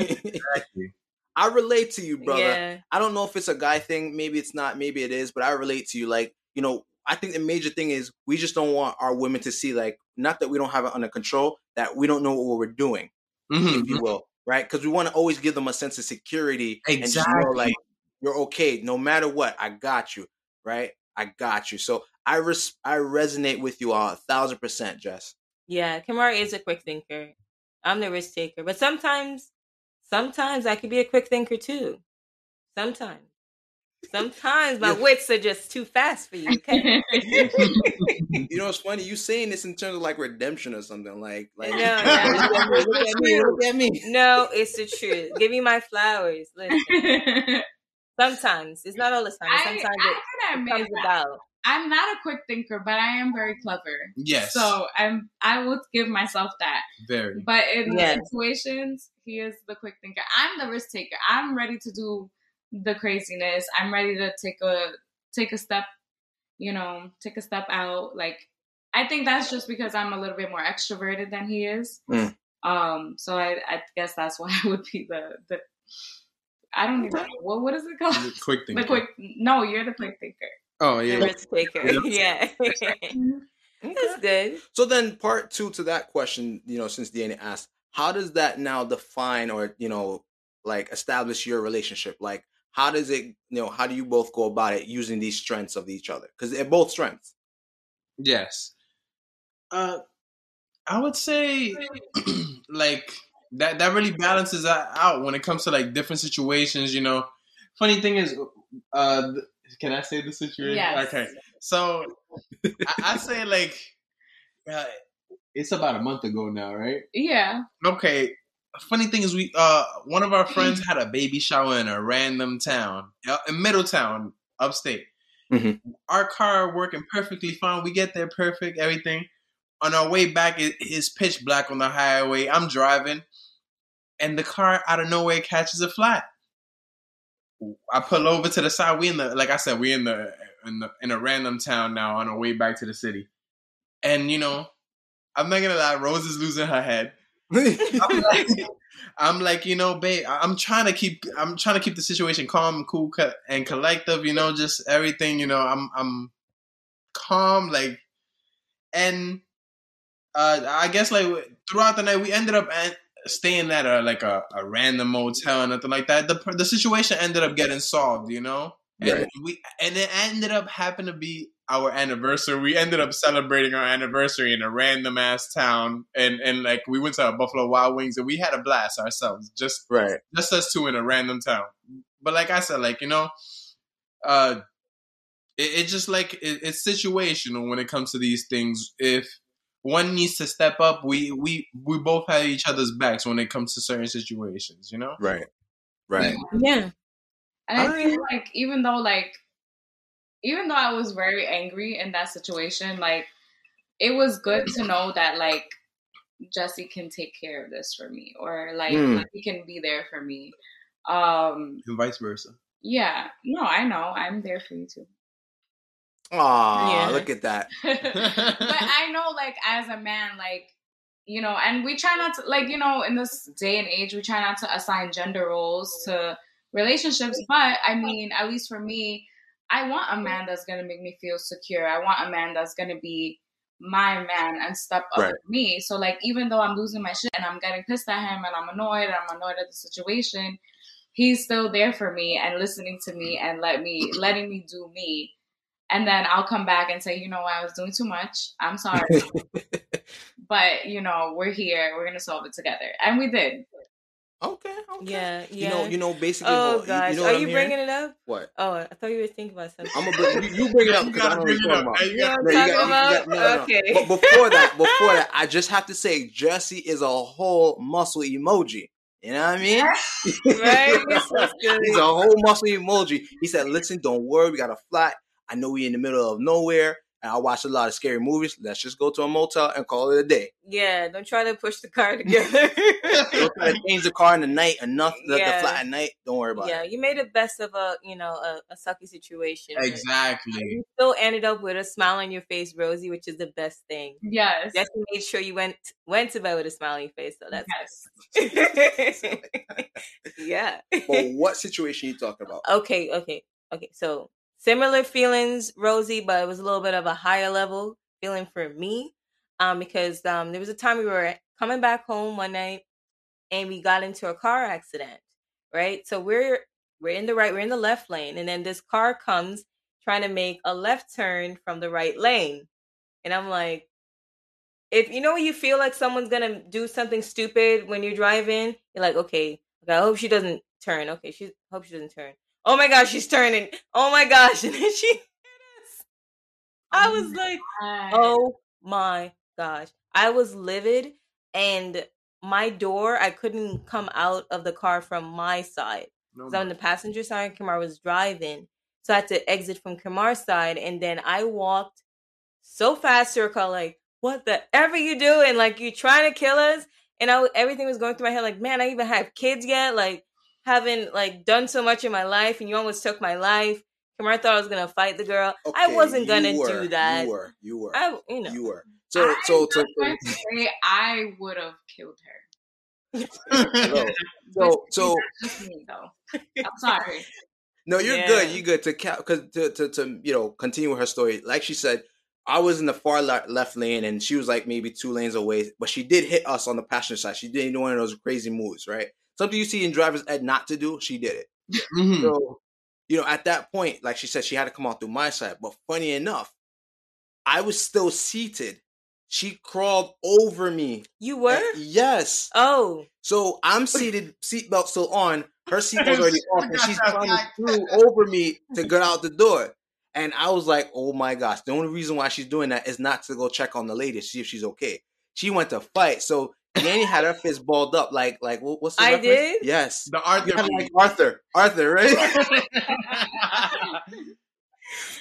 S2: Exactly.
S3: I relate to you, brother.
S2: Yeah.
S3: I don't know if it's a guy thing. Maybe it's not. Maybe it is. But I relate to you. Like, you know, I think the major thing is we just don't want our women to see, like, not that we don't have it under control, that we don't know what we're doing,
S4: Mhm.
S3: if you will, right? Because we want to always give them a sense of security and just know, like, you're okay, no matter what. I got you, right? I got you. So I res- I resonate with you all a thousand percent, Jess.
S2: Yeah, Kamara is a quick thinker. I'm the risk taker. But sometimes sometimes I could be a quick thinker too. Sometimes. Sometimes my wits are just too fast for you, okay?
S3: You know, it's funny you saying this in terms of like redemption or something. Like, like,
S2: No, yeah.
S3: look at me, look at me, look at me.
S2: no, it's the truth. Give me my flowers. Listen. Sometimes. It's not all the time. Sometimes
S5: I
S2: it,
S5: can
S2: it
S5: admit
S2: comes
S5: that.
S2: about.
S5: I'm not a quick thinker, but I am very clever.
S4: Yes.
S5: So I'm I would give myself that.
S4: Very.
S5: But in
S2: Yes.
S5: situations, he is the quick thinker. I'm the risk taker. I'm ready to do the craziness. I'm ready to take a take a step, you know, take a step out. Like I think that's just because I'm a little bit more extroverted than he is.
S3: Mm.
S5: Um, so I, I guess that's why I would be the the I don't even know what what is it called?
S4: The quick thing.
S5: The quick no, you're the quick thinker.
S4: Oh
S2: The
S4: yeah.
S2: risk taker. yeah. That's good.
S3: So then, part two to that question, you know, since Deanna asked, how does that now define or you know, like establish your relationship? Like, how does it, you know, how do you both go about it using these strengths of each other? Because they're both strengths.
S4: Yes. Uh, I would say like that. That really balances that out when it comes to like different situations. You know, funny thing is, uh, can I say the situation?
S5: Yes.
S4: Okay. So I, I say like, uh, it's about a month ago now, right?
S5: Yeah.
S4: Okay. Funny thing is, we uh one of our friends had a baby shower in a random town, uh, in Middletown, upstate.
S3: Mhm.
S4: Our car working perfectly fine. We get there perfect, everything. On our way back, it is pitch black on the highway. I'm driving, and the car out of nowhere catches a flat. I pull over to the side. We in the like I said, we in the in the in a random town now on our way back to the city, and you know, I'm not gonna lie, Rose is losing her head. I'm like, I'm like, you know, babe, I'm trying to keep, I'm trying to keep the situation calm, cool, and collective. You know, just everything. You know, I'm, I'm calm, like, and uh, I guess like throughout the night, we ended up at, staying at a like a, a random motel and nothing like that. The the situation ended up getting solved. You know, and
S3: Right.
S4: we and it ended up happened to be our anniversary. We ended up celebrating our anniversary in a random ass town, and and like we went to Buffalo Wild Wings, and we had a blast ourselves. Just
S3: right.
S4: just us two in a random town. But like I said, like you know, uh, it, it just like it, it's situational when it comes to these things. If one needs to step up, we we we both have each other's backs when it comes to certain situations. You know.
S3: Right. Right.
S2: Yeah.
S5: And I
S3: I-
S5: feel like even though like even though I was very angry in that situation, like it was good to know that like Jesse can take care of this for me or like
S3: Mm.
S5: he can be there for me. Um
S4: And vice versa.
S5: yeah. No, I know. I'm there for you too.
S3: Aw,
S2: Yeah.
S3: look at that.
S5: but I know like as a man, like you know, and we try not to like, you know, in this day and age, we try not to assign gender roles to relationships. But I mean, at least for me, I want a man that's gonna make me feel secure. I want a man that's gonna be my man and step up
S3: Right.
S5: with me. So like even though I'm losing my shit and I'm getting pissed at him and I'm annoyed and I'm annoyed at the situation, he's still there for me and listening to me and let me letting me do me. And then I'll come back and say, you know I was doing too much. I'm sorry. but you know, we're here, we're gonna solve it together. And we did.
S3: Okay. Okay.
S2: Yeah,
S3: You know. You know. Basically.
S2: Oh
S3: what-
S2: gosh,
S3: You know
S2: are you
S3: I'm
S2: bringing
S3: hearing?
S2: it up?
S3: What?
S2: Oh, I thought you were thinking about something.
S3: I'm gonna bring you, you bring it up
S4: You
S3: because I
S4: gotta
S3: don't
S4: bring it up.
S3: you're talking
S4: You
S3: about.
S2: You know what I'm talking about?
S3: got- no, no, no.
S2: okay.
S3: But before that, before that, I just have to say Jesse is a whole muscle emoji. You know what I mean?
S2: right? You're so silly.
S3: He's a whole muscle emoji. He said, "Listen, don't worry. We got a flat. I know we in the middle of nowhere, and I watch a lot of scary movies. Let's just go to a motel and call it a day.
S2: Yeah, don't try to push the car together.
S3: Don't try to change the car in the night enough the,
S2: Yeah.
S3: the flat at night. Don't worry about
S2: yeah,
S3: it.
S2: Yeah, you made the best of a you know a, a sucky situation.
S4: Exactly.
S2: You still ended up with a smile on your face, Rosie, which is the best thing.
S5: Yes.
S2: Jesse made sure you went went to bed with a smile on face, so that's
S5: yes.
S2: yeah.
S3: But what situation you talking about?
S2: okay, okay, okay. So similar feelings, Rosie, but it was a little bit of a higher level feeling for me. Um, because um there was a time we were coming back home one night and we got into a car accident. Right? So we're we're in the right, we're in the left lane, and then this car comes trying to make a left turn from the right lane. And I'm like, if you know you feel like someone's gonna do something stupid when you're driving, you're like, okay, okay, I hope she doesn't turn. Okay, she hope she doesn't turn. Oh my gosh, she's turning. Oh my gosh, and then she hit us. I oh was like, oh my gosh, I was livid, and my door, I couldn't come out of the car from my side.
S4: No,
S2: So on the passenger side, Kamar was driving. So I had to exit from Kamar's side. And then I walked so fast to her car, like, what the ever you doing? Like, you trying to kill us? And I, everything was going through my head, like, man, I even have kids yet. Like, haven't like done so much in my life, and you almost took my life. Kamar thought I was gonna fight the girl. I wasn't gonna
S3: were,
S2: do that.
S3: You were. You were.
S2: I, you know,
S3: you were. So,
S5: I
S3: so, so,
S5: to say I would have killed her. no.
S3: So, so,
S5: me though. I'm sorry.
S3: no, you're
S2: Yeah.
S3: good. You're good to cap because to, to to you know continue her story. Like she said, I was in the far left lane and she was like maybe two lanes away, but she did hit us on the passenger side. She did one of those crazy moves, right? Something you see in drivers ed not to do. She did it.
S4: Mhm.
S3: So, you know, at that point, like she said, she had to come out through my side. But funny enough, I was still seated. She crawled over me.
S2: you were.
S3: And- yes.
S2: Oh,
S3: So I'm seated, seatbelt still on. Her seatbelt's already off, and she's
S4: That's
S3: coming
S4: right.
S3: through over me to get out the door. And I was like, "Oh my gosh!" The only reason why she's doing that is not to go check on the lady, see if she's okay. She went to fight. So Danny had her fist balled up, like, like what- what's the
S2: I
S3: reference?
S2: did?
S3: Yes.
S4: The Arthur.
S3: You had like Arthur, Arthur, right?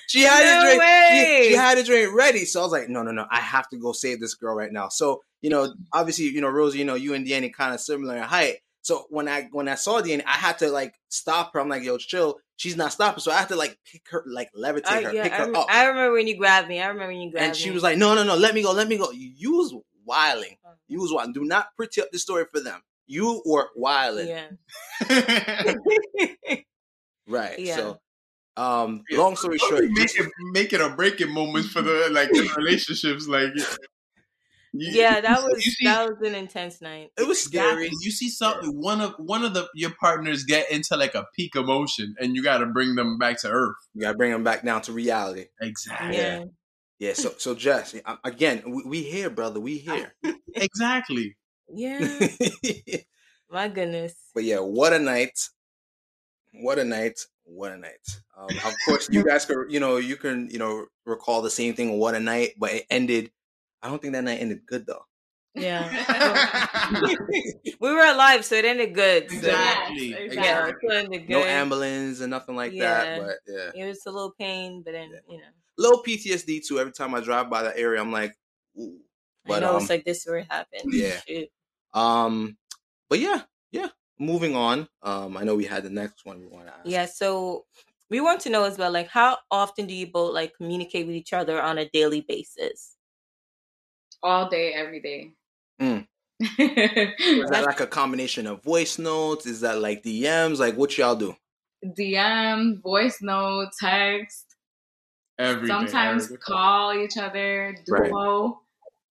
S3: She had
S2: No
S3: a drink.
S2: way.
S3: She, she had a drink ready. So I was like, no, no, no. I have to go save this girl right now. So, you know, obviously, you know, Rosie, you know, you and Danny kind of similar in height. So when I when I saw Danny, I had to like stop her. I'm like, yo, chill. She's not stopping. So I had to like pick her, like levitate
S2: I,
S3: her,
S2: yeah,
S3: pick
S2: I,
S3: her
S2: rem-
S3: up.
S2: I remember when you grabbed me. I remember when you grabbed me.
S3: and she
S2: me.
S3: was like, no, no, no, let me go, let me go. You was wilding. You was wilding. Do not pretty up the story for them. You were wiling.
S2: yeah.
S3: Right.
S2: Yeah.
S3: So um
S4: Yeah.
S3: long story short,
S4: make it make it or break it moments for the like the relationships. Like, you-
S2: yeah, that was
S4: see-
S2: that was an intense night.
S3: it was scary.
S4: Exactly. You see something one of one of the your partners get into like a peak emotion, and you got to bring them back to earth.
S3: You gotta bring them back down to reality.
S4: Exactly.
S2: Yeah.
S3: Yeah, so so Jess, again, we, we here, brother, we here.
S4: Exactly.
S2: Yeah. My goodness.
S3: but yeah, what a night! What a night! What a night! Um, of course, you guys could, you know, you can, you know, recall the same thing. What a night! But it ended. I don't think that night ended good though.
S2: Yeah. we were alive, so it ended good. So,
S4: Exactly.
S5: Yes,
S2: Yeah,
S5: exactly.
S2: it ended good.
S3: No ambulance and nothing like
S2: Yeah.
S3: that. But yeah,
S2: It was a little pain, but then you know,
S3: little PTSD too. Every time I drive by that area, I'm like, ooh. But
S2: I know
S3: um,
S2: it's like this where it happened.
S3: yeah.
S2: Shoot.
S3: um, but yeah, yeah. Moving on. Um, I know we had the next one we want to ask.
S2: Yeah. So we want to know as well, like, how often do you both like communicate with each other on a daily basis?
S5: All day, every day.
S3: Mm. Is that like a combination of voice notes? Is that like DMs? Like what y'all do?
S5: DM, voice note, text.
S4: Every day,
S5: sometimes
S4: every day.
S5: call each other,
S3: Right.
S5: duo,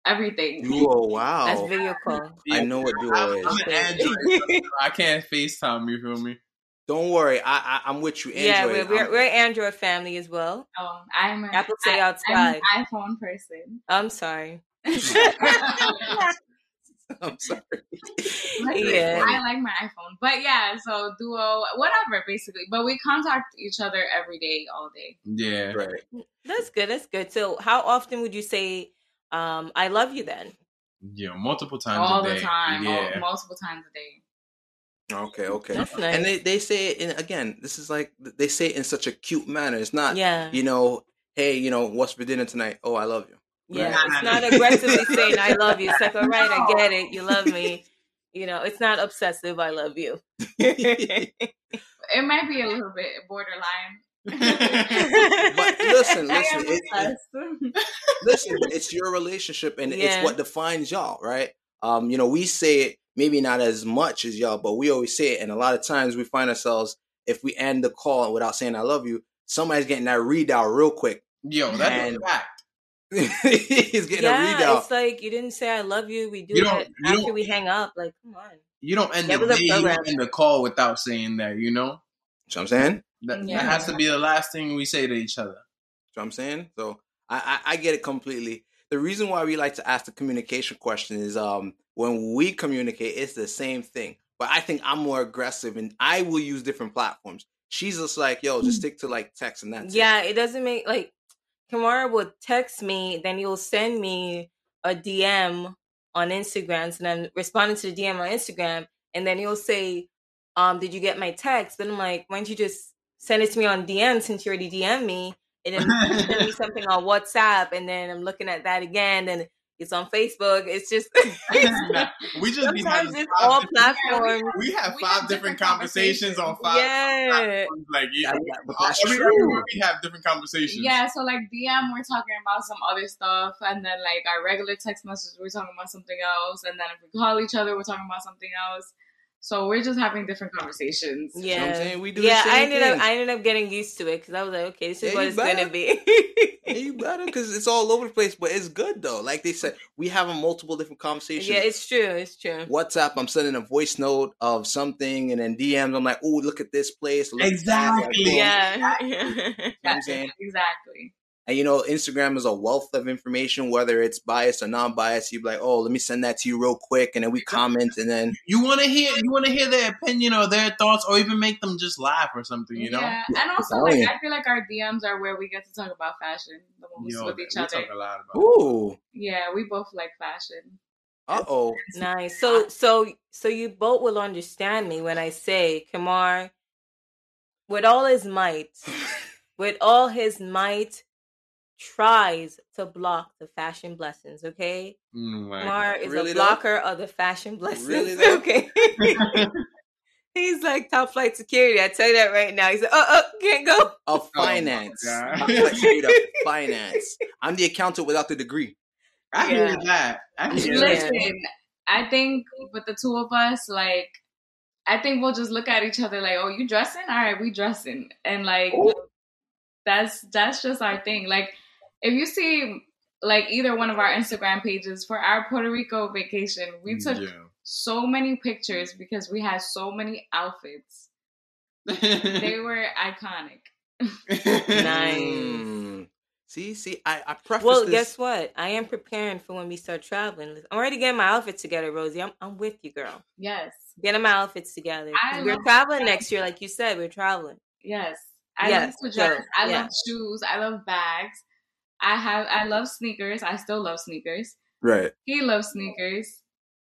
S5: everything.
S3: Duo, wow.
S2: That's video call.
S3: I know what Duo
S4: I'm,
S3: is.
S4: I'm an Android. so I can't FaceTime. You feel me?
S3: Don't worry, I, I I'm with you. Android.
S2: yeah, we're, we're, we're Android family as well.
S5: Oh, I'm an
S2: Apple say
S5: I-
S2: outside.
S5: I'm an iPhone person.
S2: I'm sorry.
S3: I'm sorry.
S2: Yeah.
S5: I like my iPhone. But yeah, so duo, whatever, basically. But we contact each other every day, all day.
S4: Yeah.
S3: Right.
S2: That's good. That's good. So, how often would you say, um, "I love you"? Then,
S4: Yeah. Multiple times
S5: all
S4: a day.
S5: the time, mul-
S4: Yeah.
S5: multiple times a day.
S3: Okay. Okay.
S2: that's nice.
S3: And they, they say it in again. This is like they say it in such a cute manner. It's not.
S2: yeah,
S3: You know. Hey, you know what's for dinner tonight? Oh, I love you.
S2: Yeah.
S4: Right.
S2: It's not aggressively saying "I love you." It's like, all right, I get it. You love me. You know, it's not obsessive. I love you.
S5: It might be a little bit borderline.
S3: But listen, listen,
S5: am
S3: it- Listen, it's your relationship, and
S2: Yeah.
S3: it's what defines y'all, right? Um, you know, we say it maybe not as much as y'all, but we always say it, and a lot of times we find ourselves if we end the call without saying "I love you," somebody's getting that readout real quick.
S4: Yo, that's
S3: And-
S4: a fact.
S3: He's getting a
S2: yeah,
S3: readout.
S2: it's like you didn't say "I love you." We do
S4: You don't-
S2: that
S4: you
S2: after we hang up. Like, come on.
S4: You don't end
S2: That
S4: the day, you don't end the call without saying that. You know.
S3: You know what I'm saying?
S4: That,
S5: Yeah.
S4: that has to be the last thing we say to each other.
S3: You know what I'm saying? So I, I, I get it completely. The reason why we like to ask the communication question is um when we communicate, it's the same thing. But I think I'm more aggressive and I will use different platforms. She's just like, yo, just stick to like text and that's it.
S2: yeah, it doesn't make like Kamara will text me, then he'll send me a DM on Instagram, and I'm responding to the DM on Instagram, and then he'll say, um, did you get my text? Then I'm like, why don't you just send it to me on DM since you already DM me? And then send me something on WhatsApp, and then I'm looking at that again, and it's on Facebook. It's just
S4: we just
S2: sometimes it's all
S4: different-
S2: platforms.
S4: We have
S5: We
S4: five
S5: have
S4: different
S5: different
S4: conversations on five.
S2: Yeah.
S4: platforms. Like yeah,
S3: That- that-
S4: every, we have different conversations.
S5: Yeah, so like DM, we're talking about some other stuff, and then like our regular text messages, we're talking about something else, and then if we call each other, we're talking about something else. So we're just having different conversations.
S3: You know what I'm
S2: Yeah,
S3: saying? We do
S2: yeah.
S3: the
S2: I ended
S3: thing.
S2: up I ended up getting used to it because I was like, okay, this is
S3: Yeah,
S2: what
S3: you
S2: it's gonna be.
S3: Yeah, you better because it's all over the place, but it's good though. Like they said, we have a multiple different conversations.
S2: yeah, it's true. It's true.
S3: WhatsApp, I'm sending a voice note of something, and then DMs, I'm like, oh, look at this place. Look at that."
S4: Exactly.
S3: Like,
S2: Yeah.
S3: You know what I'm saying?
S5: Exactly.
S3: And you know, Instagram is a wealth of information, whether it's biased or non-biased. You'd be like, oh, let me send that to you real quick, and then we comment, and then
S4: You want to hear you want to hear their opinion or their thoughts, or even make them just laugh or something. You know.
S5: Yeah, and also like. I feel like our DMs are where we get to talk about fashion the most
S4: Yo,
S5: with
S4: we
S5: each other.
S4: talk a lot about.
S3: ooh,
S5: Yeah, we both like fashion.
S3: uh oh,
S2: nice. So so so you both will understand me when I say Kamar, with all his might, with all his might, tries to block the fashion blessings. Okay,
S4: Mm, like-
S2: Kamar is
S3: Really
S2: a
S3: though?
S2: blocker of the fashion blessings.
S3: Really
S2: okay. He's like top flight security. I tell you that right now. He's like, oh, oh, can't go.
S3: of finance,
S4: God.
S3: I'm like finance. I'm the accountant without the degree.
S4: I hear
S2: Yeah.
S4: that. I hear
S2: Yeah.
S4: that.
S5: Listen, I think with the two of us, like, I think we'll just look at each other like, "Oh, you dressing? All right, we dressing," and like,
S3: Ooh.
S5: that's that's just our thing. Like, if you see like either one of our Instagram pages for our Puerto Rico vacation, we took
S4: Yeah.
S5: so many pictures because we had so many outfits. They were iconic.
S2: Nice.
S3: Mm. See, see, I, I preface
S2: Well,
S3: this.
S2: guess what? I am preparing for when we start traveling. I'm already getting my outfits together, Rosie. I'm, I'm with you, girl.
S5: Yes,
S2: Getting my outfits together. We're traveling
S5: that.
S2: next year, like you said. We're traveling.
S5: yes. I
S2: Yes,
S5: love to dress.
S2: so,
S5: I
S2: yeah.
S5: love shoes. I love bags. I have. I love sneakers. I still love sneakers.
S3: right.
S5: He loves sneakers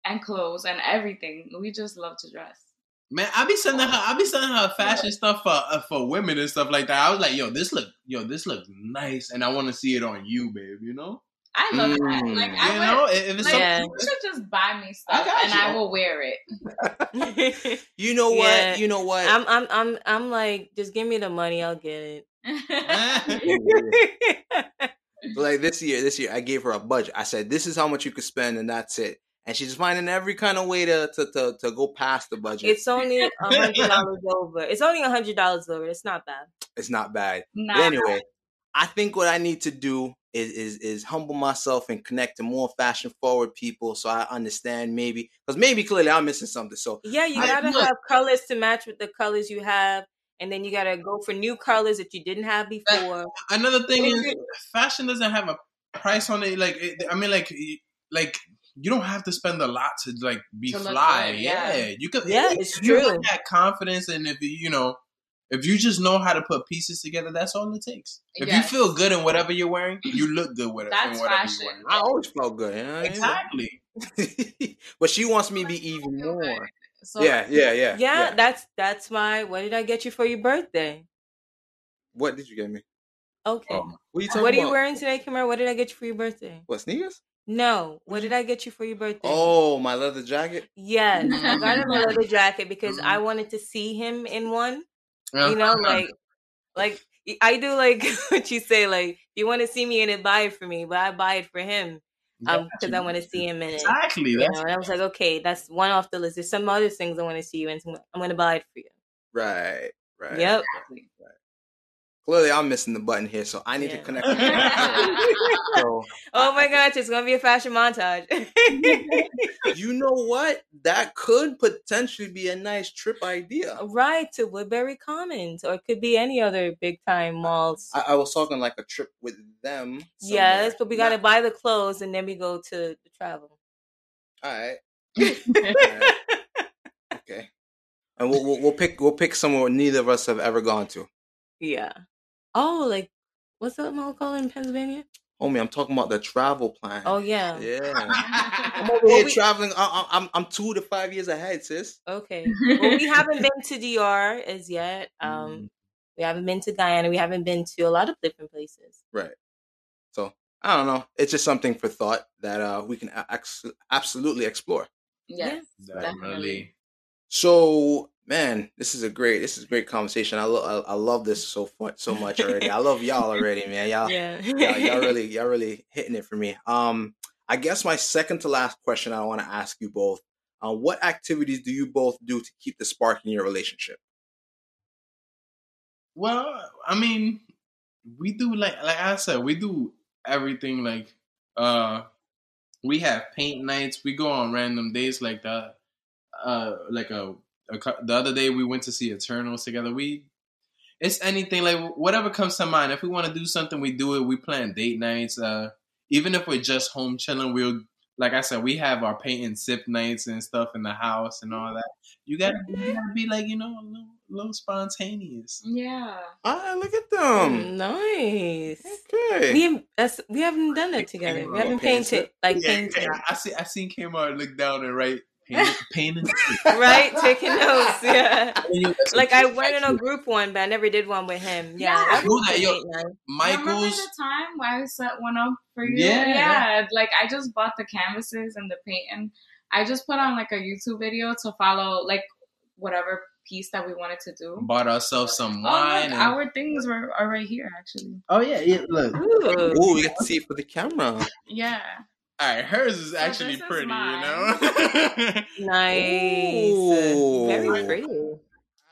S5: and clothes and everything. We just love to dress.
S4: Man, I be sending her. I be sending her fashion stuff for uh, for women and stuff like that. I was like, yo, this look, yo, this looks nice, and I want to see it on you, babe. You know,
S5: I love that.
S3: Mm.
S5: Like
S4: you
S5: I
S4: know,
S5: would,
S4: if it's
S5: like,
S4: something,
S2: Yeah.
S5: you should just buy me stuff
S4: got
S5: and
S4: you.
S5: I will wear it.
S3: You know what?
S2: Yeah.
S3: You know what?
S2: I'm, I'm, I'm, I'm like, just give me the money. I'll get
S4: Eh?
S2: It.
S3: like this year, this year I gave her a budget. I said, "This is how much you could spend, and that's it." and she's finding every kind of way to to to, to go past the budget.
S2: It's only a hundred dollars over. It's only a hundred dollars over. It's not bad.
S3: it's not bad.
S5: Nah.
S3: But anyway, I think what I need to do is is is humble myself and connect to more fashion forward people, so I understand maybe because maybe clearly I'm missing something. So
S2: Yeah, you
S4: I-
S2: gotta
S4: look-
S2: have colors to match with the colors you have, and then you gotta go for new colors that you didn't have before.
S4: Another thing is, fashion doesn't have a price on it. Like, it, I mean, like, like you don't have to spend a lot to like be
S5: To
S4: fly.
S5: good,
S4: yeah.
S5: yeah.
S4: you could.
S2: Yeah,
S4: if
S2: it's
S4: you
S2: true.
S4: have that confidence, and if you, you know, if you just know how to put pieces together, that's all it takes. If you feel good in whatever you're wearing, you look good with it.
S5: That's
S4: whatever
S5: fashion.
S4: you're wearing.
S3: I always felt good. You know what
S4: Exactly.
S3: but she wants me to be even more.
S5: So
S3: yeah, yeah, yeah,
S2: Yeah, that's that's my. What did I get you for your birthday?
S3: What did you get me?
S2: Okay.
S4: Oh.
S3: What are you talking
S2: what are you wearing today, Kamara? What did I get you for your birthday?
S3: What sneakers?
S2: No. What did I get you for your birthday?
S3: Oh, my leather jacket.
S2: Yes, I got him a leather jacket because
S3: Mm-hmm.
S2: I wanted to see him in one.
S4: Yeah.
S2: You know, like, like I do, like what you say. Like, you want to see me in it, buy it for me, but I buy it for him um because I want to see him in it.
S4: Exactly.
S2: You know, and I was like, okay, that's one off the list. There's some other things I want to see you in. so I'm going to buy it for you.
S3: Right, right.
S2: Yep.
S5: Exactly.
S3: Clearly, I'm missing the button here, so I need to connect. so,
S2: Oh my
S3: I-
S2: gosh, it's going to be a fashion montage.
S3: you know what? That could potentially be a nice trip idea.
S2: right to Woodbury Commons, or it could be any other big time malls.
S3: I, I was talking like a trip with them.
S2: yes, but we got to
S3: Not-
S2: buy the clothes and then we go to the travel.
S3: All right. All right. Okay. And we'll, we'll we'll pick we'll pick somewhere neither of us have ever gone to.
S2: Yeah. Oh, like what's that mall called in Pennsylvania?
S3: Homie, I'm talking about the travel plan.
S2: Oh yeah.
S3: Yeah. I'm over here
S2: we-
S3: traveling. I, I, I'm I'm two to five years ahead, sis.
S2: Okay. Well, we haven't been to DR as yet.
S3: Mm.
S2: Um, we haven't been to Guyana. We haven't been to a lot of different places.
S3: Right. So I don't know. It's just something for thought that uh we can a- ex- absolutely explore.
S5: Yes.
S4: definitely.
S3: So man, this is a great this is a great conversation. I love I, I love this so fu- so much already. I love y'all already, man. Y'all
S2: Yeah.
S3: y'all, y'all really y'all really hitting it for me. Um, I guess my second to last question I want to ask you both: uh, What activities do you both do to keep the spark in your relationship?
S4: Well, I mean, we do like like I said, we do everything like uh we have paint nights, we go on random days like that. Uh like a, a cou- the other day we went to see Eternals together. We it's anything like whatever comes to mind. If we want to do something, we do it. We plan date nights. Uh even if we're just home chilling, we'll like I said, we have our paint and sip nights and stuff in the house and all that. You gotta, you gotta be like, you know, a little, a little spontaneous.
S5: Yeah.
S3: Ah, look at them.
S2: nice.
S3: Okay.
S2: We have, that's, we haven't done that together. We haven't painted like
S4: Yeah,
S2: painted.
S4: yeah, I see. I seen Kamar look down and write paint, paint and
S2: Right, taking notes. Yeah.
S4: sip.
S2: Like I went in a group one, but I never did one with him. Yeah,
S5: Yeah.
S2: that
S4: Yo, that- yo,
S2: great, man.
S5: Remember the time where I set one up for you?
S4: Yeah.
S5: Yeah. Like I just bought the canvases and the paint and I just put on like a YouTube video to follow like whatever piece that we wanted to do.
S4: Bought ourselves some
S5: Oh,
S4: wine.
S5: look,
S4: and-
S5: our things were are right here actually.
S4: oh yeah, yeah. Look.
S2: Ooh.
S3: Ooh, we get to see it for the camera.
S5: Yeah.
S4: All right, hers is
S5: So
S4: actually
S5: is
S4: pretty. You know.
S2: Nice.
S3: Ooh.
S2: Very pretty.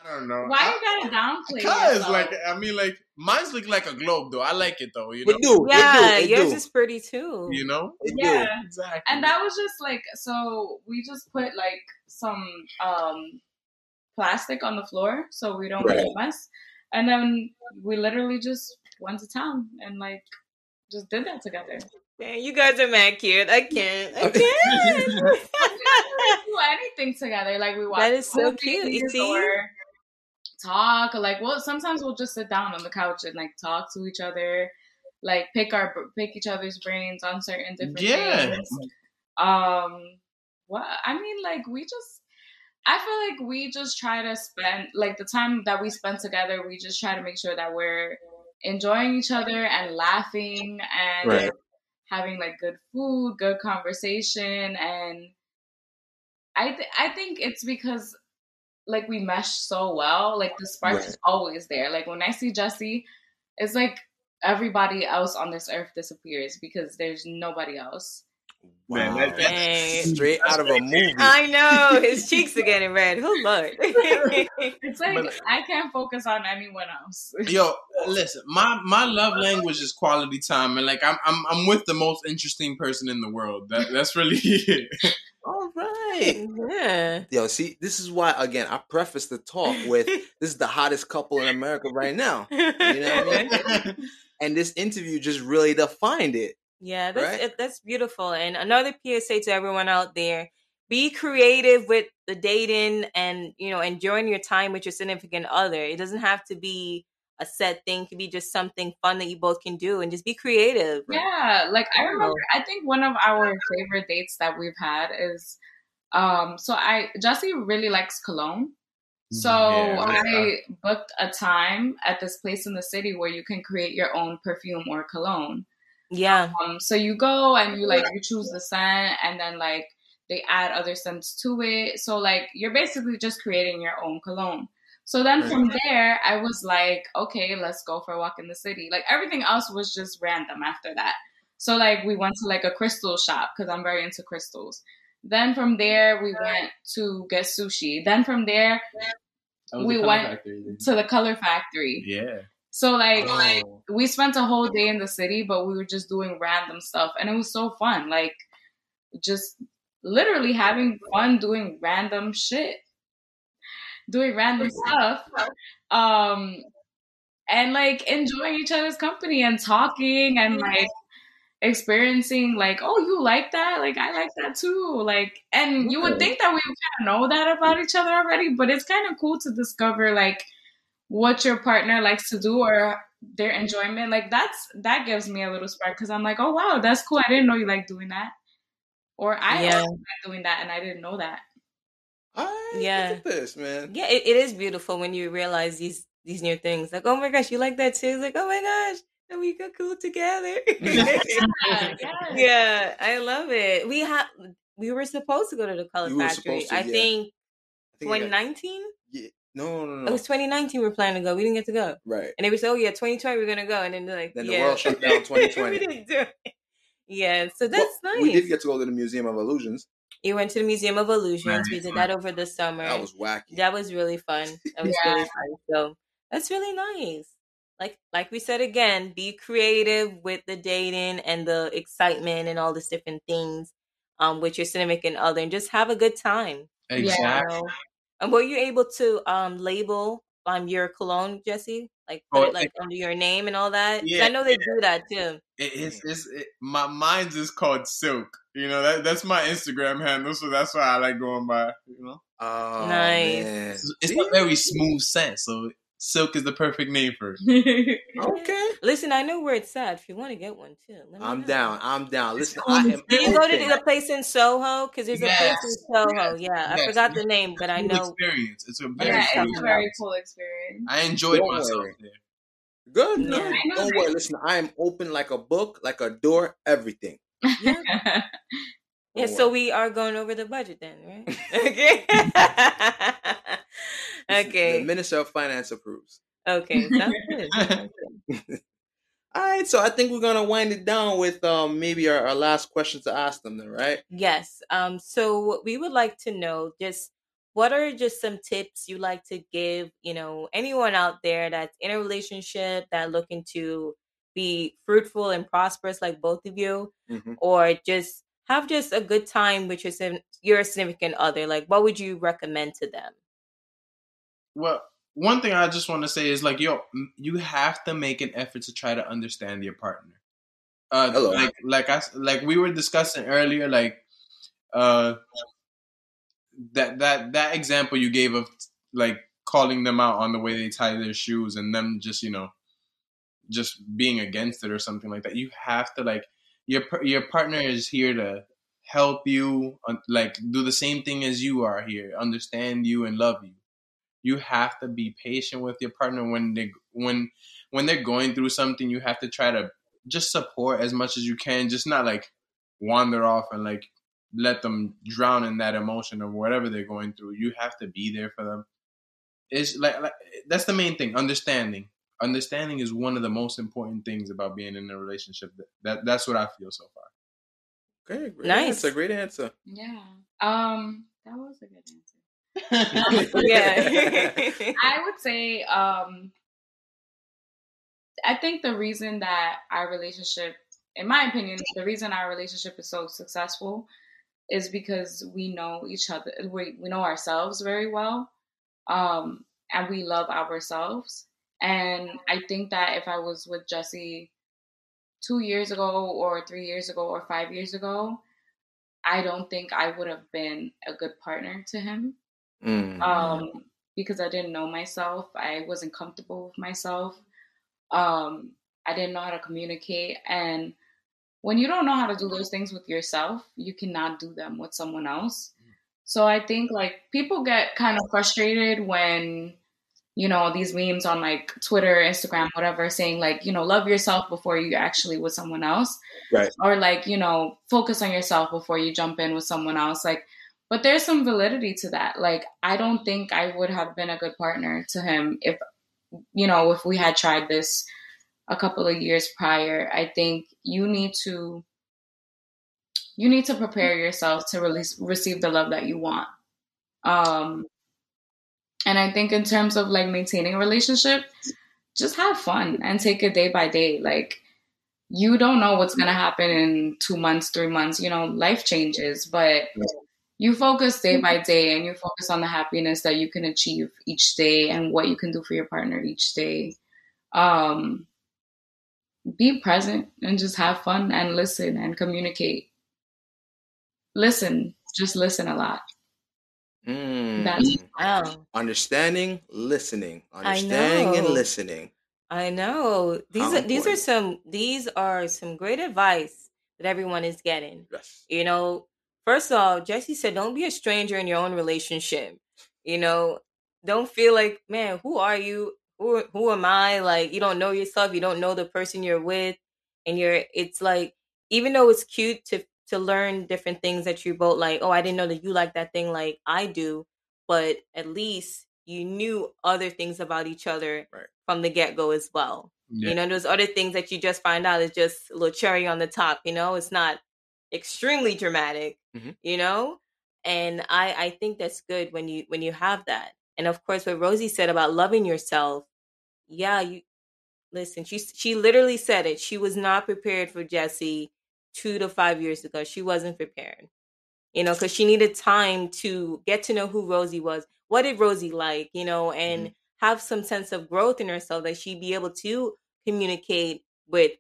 S4: I don't know.
S5: Why you gotta downplay
S4: Cause
S5: yourself?
S4: like I mean like mine's look like a globe though. I like it though. You
S3: We
S4: know.
S3: do.
S2: Yeah,
S3: we do.
S2: yours
S3: do.
S2: is pretty too.
S4: You know.
S3: We do.
S5: yeah.
S4: Exactly.
S5: and that was just like so we just put like some um plastic on the floor so we don't
S3: Right.
S5: make a mess and then we literally just went to town and like just did that together
S2: Man, you guys are mad cute. I can't. I can't.
S5: didn't do anything together like we watched
S2: That is so cute. You see?
S5: or talk like well sometimes we'll just sit down on the couch and like talk to each other like pick our pick each other's brains on certain different
S4: Yeah.
S5: things um what i mean like we just i feel like we just try to spend like the time that we spend together we just try to make sure that we're enjoying each other and laughing and
S3: Right.
S5: Having like good food good conversation and i th- i think it's because like we mesh so well like the spark is always there. Like when i see jesse it's like everybody else on this earth disappears because there's nobody else
S3: Wow.
S4: that- that-
S2: Dang.
S3: Straight out of a movie.
S2: I know his cheeks are getting red. Oh Lord.
S5: It's like
S4: But-
S5: I can't focus on anyone else.
S4: Yo, listen, my my love language is quality time, and like I'm I'm I'm with the most interesting person in the world. That that's really it.
S3: All right.
S2: yeah.
S3: Yo, see, this is why again I preface the talk with this is the hottest couple in America right now. You know what I mean? And this interview just really defined it.
S2: Yeah, that's
S3: Right?
S2: that's beautiful. And another PSA to everyone out there: be creative with the dating, and you know, enjoying your time with your significant other. It doesn't have to be a set thing; it could be just something fun that you both can do, and just be creative.
S5: Yeah, like I remember
S2: know.
S5: I think one of our favorite dates that we've had is um so I Jesse really likes cologne. So
S4: Yeah,
S5: I booked a time at this place in the city where you can create your own perfume or cologne.
S2: Yeah,
S5: Um so you go and you like you choose the scent and then like they add other scents to it. So like you're basically just creating your own cologne. So then from there, I was like, okay, let's go for a walk in the city. Like everything else was just random after that. So like we went to like a crystal shop because I'm very into crystals. Then from there we went to get sushi. Then from there We went
S4: factory
S5: to the color factory.
S4: Yeah.
S5: So like
S4: Oh.
S5: we spent a whole day in the city, but we were just doing random stuff, and it was so fun. Like just literally having fun doing random shit, doing random stuff, um, and like enjoying each other's company and talking and like experiencing like oh you like that like i like that too like and you would think that we kind of know that about each other already but it's kind of cool to discover like what your partner likes to do or their enjoyment like that's that gives me a little spark because i'm like oh wow that's cool i didn't know you like doing that or i
S2: Yeah.
S5: also like doing that and i didn't know that
S3: All right,
S2: Yeah.
S3: Look at this, man.
S2: yeah. It, it is beautiful when you realize these these new things. Like, oh my gosh, you like that too? It's like, oh my gosh, and we got cool together.
S5: yeah,
S2: yeah, I love it. We have we were supposed to go to the color
S3: You
S2: factory.
S3: to,
S2: I
S3: yeah.
S2: think
S3: I think I got-
S2: 2019.
S3: yeah. No, no, no.
S2: It was 2019. We were planning to go. We didn't get to go,
S3: right.
S2: and they were said, "Oh yeah, 2020 we're gonna go." And then they're like,
S3: Then the
S2: yeah.
S3: world shut down 2020.
S2: we didn't do it. Yeah, so that's
S3: But
S2: nice.
S3: We did get to go to the Museum of Illusions.
S2: you went to the Museum of Illusions. We
S4: Nice.
S2: did that over the summer.
S3: That was wacky.
S2: That was really fun. That was
S5: Yeah.
S2: really fun. So that's really nice. Like like we said again, be creative with the dating and the excitement and all these different things um with your significant other and just have a good time. you
S4: Exactly.
S2: know? And were you able to um label um your cologne, Jesse? Like
S4: Oh,
S2: it like under your name and all that.
S4: Yeah,
S2: I know they do that too.
S4: It, it's it's it, my mine's is called Silk. You know that that's my Instagram handle, so that's why I like going by. You know,
S3: Oh,
S2: Nice.
S3: man.
S4: it's, it's a very smooth scent, so Silk is the perfect name for it.
S3: Okay.
S2: Listen, I know where it's at if you want to get one too. Let me
S3: I'm
S2: know.
S3: down. I'm down. Listen,
S4: cool.
S3: I am.
S2: Did you go to
S3: open.
S2: the place in Soho? Because there's a place in
S4: Yes.
S2: Soho. Yeah, I
S4: Yes.
S2: forgot the name, but I know.
S4: experience. It's a very
S5: yeah
S4: cool
S5: it's a very cool experience
S4: I enjoyed
S3: Don't
S4: myself
S3: worry.
S4: there.
S3: Good.
S2: Yeah.
S3: good. Don't
S5: that.
S3: worry. Listen, I am open like a book, like a door, everything.
S2: Yeah. Yeah, so we are going over the budget then, right? okay.
S3: The
S2: okay.
S3: Minister of Finance approves.
S2: Okay. Sounds good. Sounds good.
S3: All right, so I think we're gonna wind it down with um maybe our, our last question to ask them, then, right?
S2: Yes. Um. So we would like to know just what are just some tips you like to give, you know, anyone out there that's in a relationship that looking to be fruitful and prosperous like both of you,
S3: Mhm.
S2: or just have just a good time with your your significant other. Like, what would you recommend to them?
S4: Well, one thing I just want to say is like, yo, you have to make an effort to try to understand your partner. Uh,
S3: Hello.
S4: like, like I, like we were discussing earlier, like, uh, that that that example you gave of like calling them out on the way they tie their shoes and them just you know, just being against it or something like that. You have to like your your partner is here to help you, like do the same thing as you are here, understand you and love you you have to be patient with your partner when they when when they're going through something you have to try to just support as much as you can just not like wander off and like let them drown in that emotion of whatever they're going through you have to be there for them it's like, like that's the main thing understanding understanding is one of the most important things about being in a relationship that, that that's what i feel so far
S3: Okay, great
S2: Nice.
S3: answer. Great answer.
S5: Yeah. Um, that was a good answer.
S2: yeah.
S5: I would say, um, I think the reason that our relationship, in my opinion, the reason our relationship is so successful is because we know each other, we, we know ourselves very well, um, and we love ourselves. And I think that if I was with Jesse two years ago, or three years ago, or five years ago, I don't think I would have been a good partner to him
S3: Mm.
S5: um, because I didn't know myself. I wasn't comfortable with myself. Um, I didn't know how to communicate. And when you don't know how to do those things with yourself, you cannot do them with someone else. So I think like people get kind of frustrated when, you know, these memes on like Twitter, Instagram, whatever, saying like, you know, love yourself before you actually with someone else.
S3: Right.
S5: Or like, you know, focus on yourself before you jump in with someone else. Like, but there's some validity to that. Like, I don't think I would have been a good partner to him if, you know, if we had tried this a couple of years prior. I think you need to, you need to prepare yourself to release, receive the love that you want. Um, and I think in terms of like maintaining a relationship, just have fun and take it day by day. Like, you don't know what's to happen in two months, three months. You know, life changes, but you focus day by day and you focus on the happiness that you can achieve each day and what you can do for your partner each day. Um, be present and just have fun and listen and communicate. Listen, just listen a lot.
S3: Mm.
S5: That's-
S2: Wow.
S3: Understanding, listening. Understanding and listening.
S2: I know. These
S3: How
S2: are these are some these are some great advice that everyone is getting.
S3: Yes.
S2: You know, first of all, Jesse said don't be a stranger in your own relationship. You know, don't feel like, man, who are you? Who who am I? Like you don't know yourself, you don't know the person you're with and you're it's like even though it's cute to to learn different things that you both like, oh, I didn't know that you like that thing like I do, but at least you knew other things about each other
S3: Right.
S2: from the get-go as well.
S4: Yeah.
S2: You know, there's other things that you just find out is just a little cherry on the top, you know, it's not extremely dramatic,
S3: Mhm.
S2: you know? And I I think that's good when you when you have that. And of course what Rosie said about loving yourself, yeah, you listen, she she literally said it. She was not prepared for Jesse 2 to 5 years ago. She wasn't prepared. You know, cuz she needed time to get to know who Rosie was. What did Rosie like, you know, and have some sense of growth in herself that she'd be able to communicate with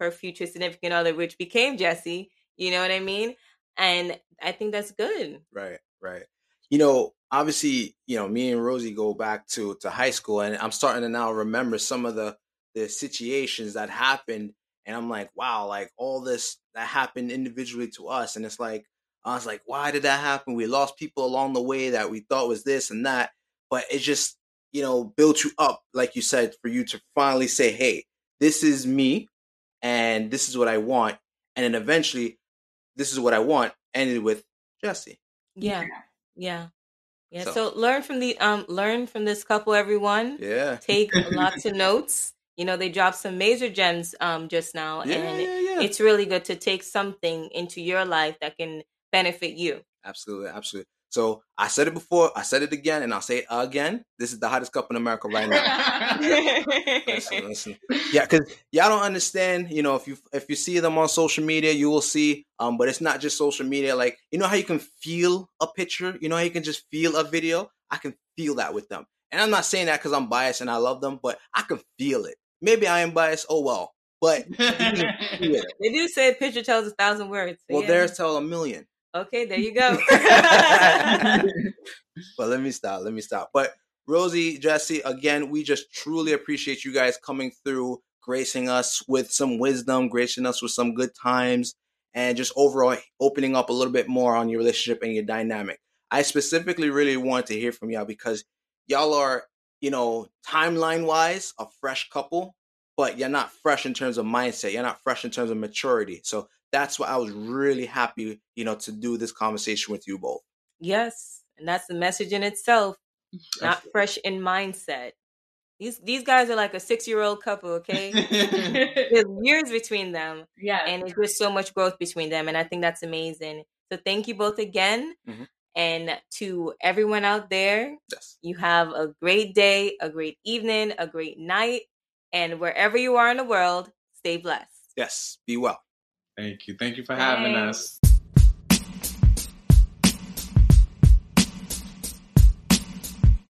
S2: her future significant other, which became Jesse. You know what I mean? And I think that's good.
S3: Right, right. You know, obviously, you know, me and Rosie go back to to high school, and I'm starting to now remember some of the the situations that happened, and I'm like, wow, like all this that happened individually to us, and it's like I was like, why did that happen? We lost people along the way that we thought was this and that, but it just you know built you up, like you said, for you to finally say, hey, this is me, and this is what I want, and then eventually, this is what I want. Ended with Jesse.
S2: Yeah. Yeah. Yeah.
S3: So-
S2: So, learn from the um learn from this couple, everyone.
S3: Yeah.
S2: Take lots of notes. You know, they dropped some major gems um just now.
S3: Yeah,
S2: and
S3: yeah, yeah.
S2: it's really good to take something into your life that can benefit you.
S3: Absolutely, absolutely. So I said it before, I said it again, and I'll say it again. This is the hottest cup in America right now. listen, listen. Yeah, because y'all don't understand. You know, if you if you see them on social media, you will see. Um, but it's not just social media. Like you know how you can feel a picture. You know how you can just feel a video. I can feel that with them, and I'm not saying that because I'm biased and I love them, but I can feel it. Maybe I am biased. Oh well, but you can feel it.
S2: They do say a picture tells a thousand words. so
S3: well,
S2: yeah.
S3: theirs tell a million.
S2: Okay, there you go.
S3: but let me stop. Let me stop. But Rosie, Jesse, again, we just truly appreciate you guys coming through, gracing us with some wisdom, gracing us with some good times, and just overall opening up a little bit more on your relationship and your dynamic. I specifically really want to hear from y'all because y'all are, you know, timeline wise, a fresh couple, but you're not fresh in terms of mindset. You're not fresh in terms of maturity. So that's why I was really happy, you know, to do this conversation with you both.
S2: yes, and that's the message in itself. Not fresh in mindset. These these guys are like a six year old couple, okay? There's years between them,
S5: yeah.
S2: and it's just so much growth between them, and I think that's amazing. So thank you both again,
S3: Mhm.
S2: and to everyone out there,
S3: Yes.
S2: you have a great day, a great evening, a great night, and wherever you are in the world, stay blessed.
S3: Yes. Be well.
S4: Thank you. Thank you for having
S5: Thanks.
S4: us.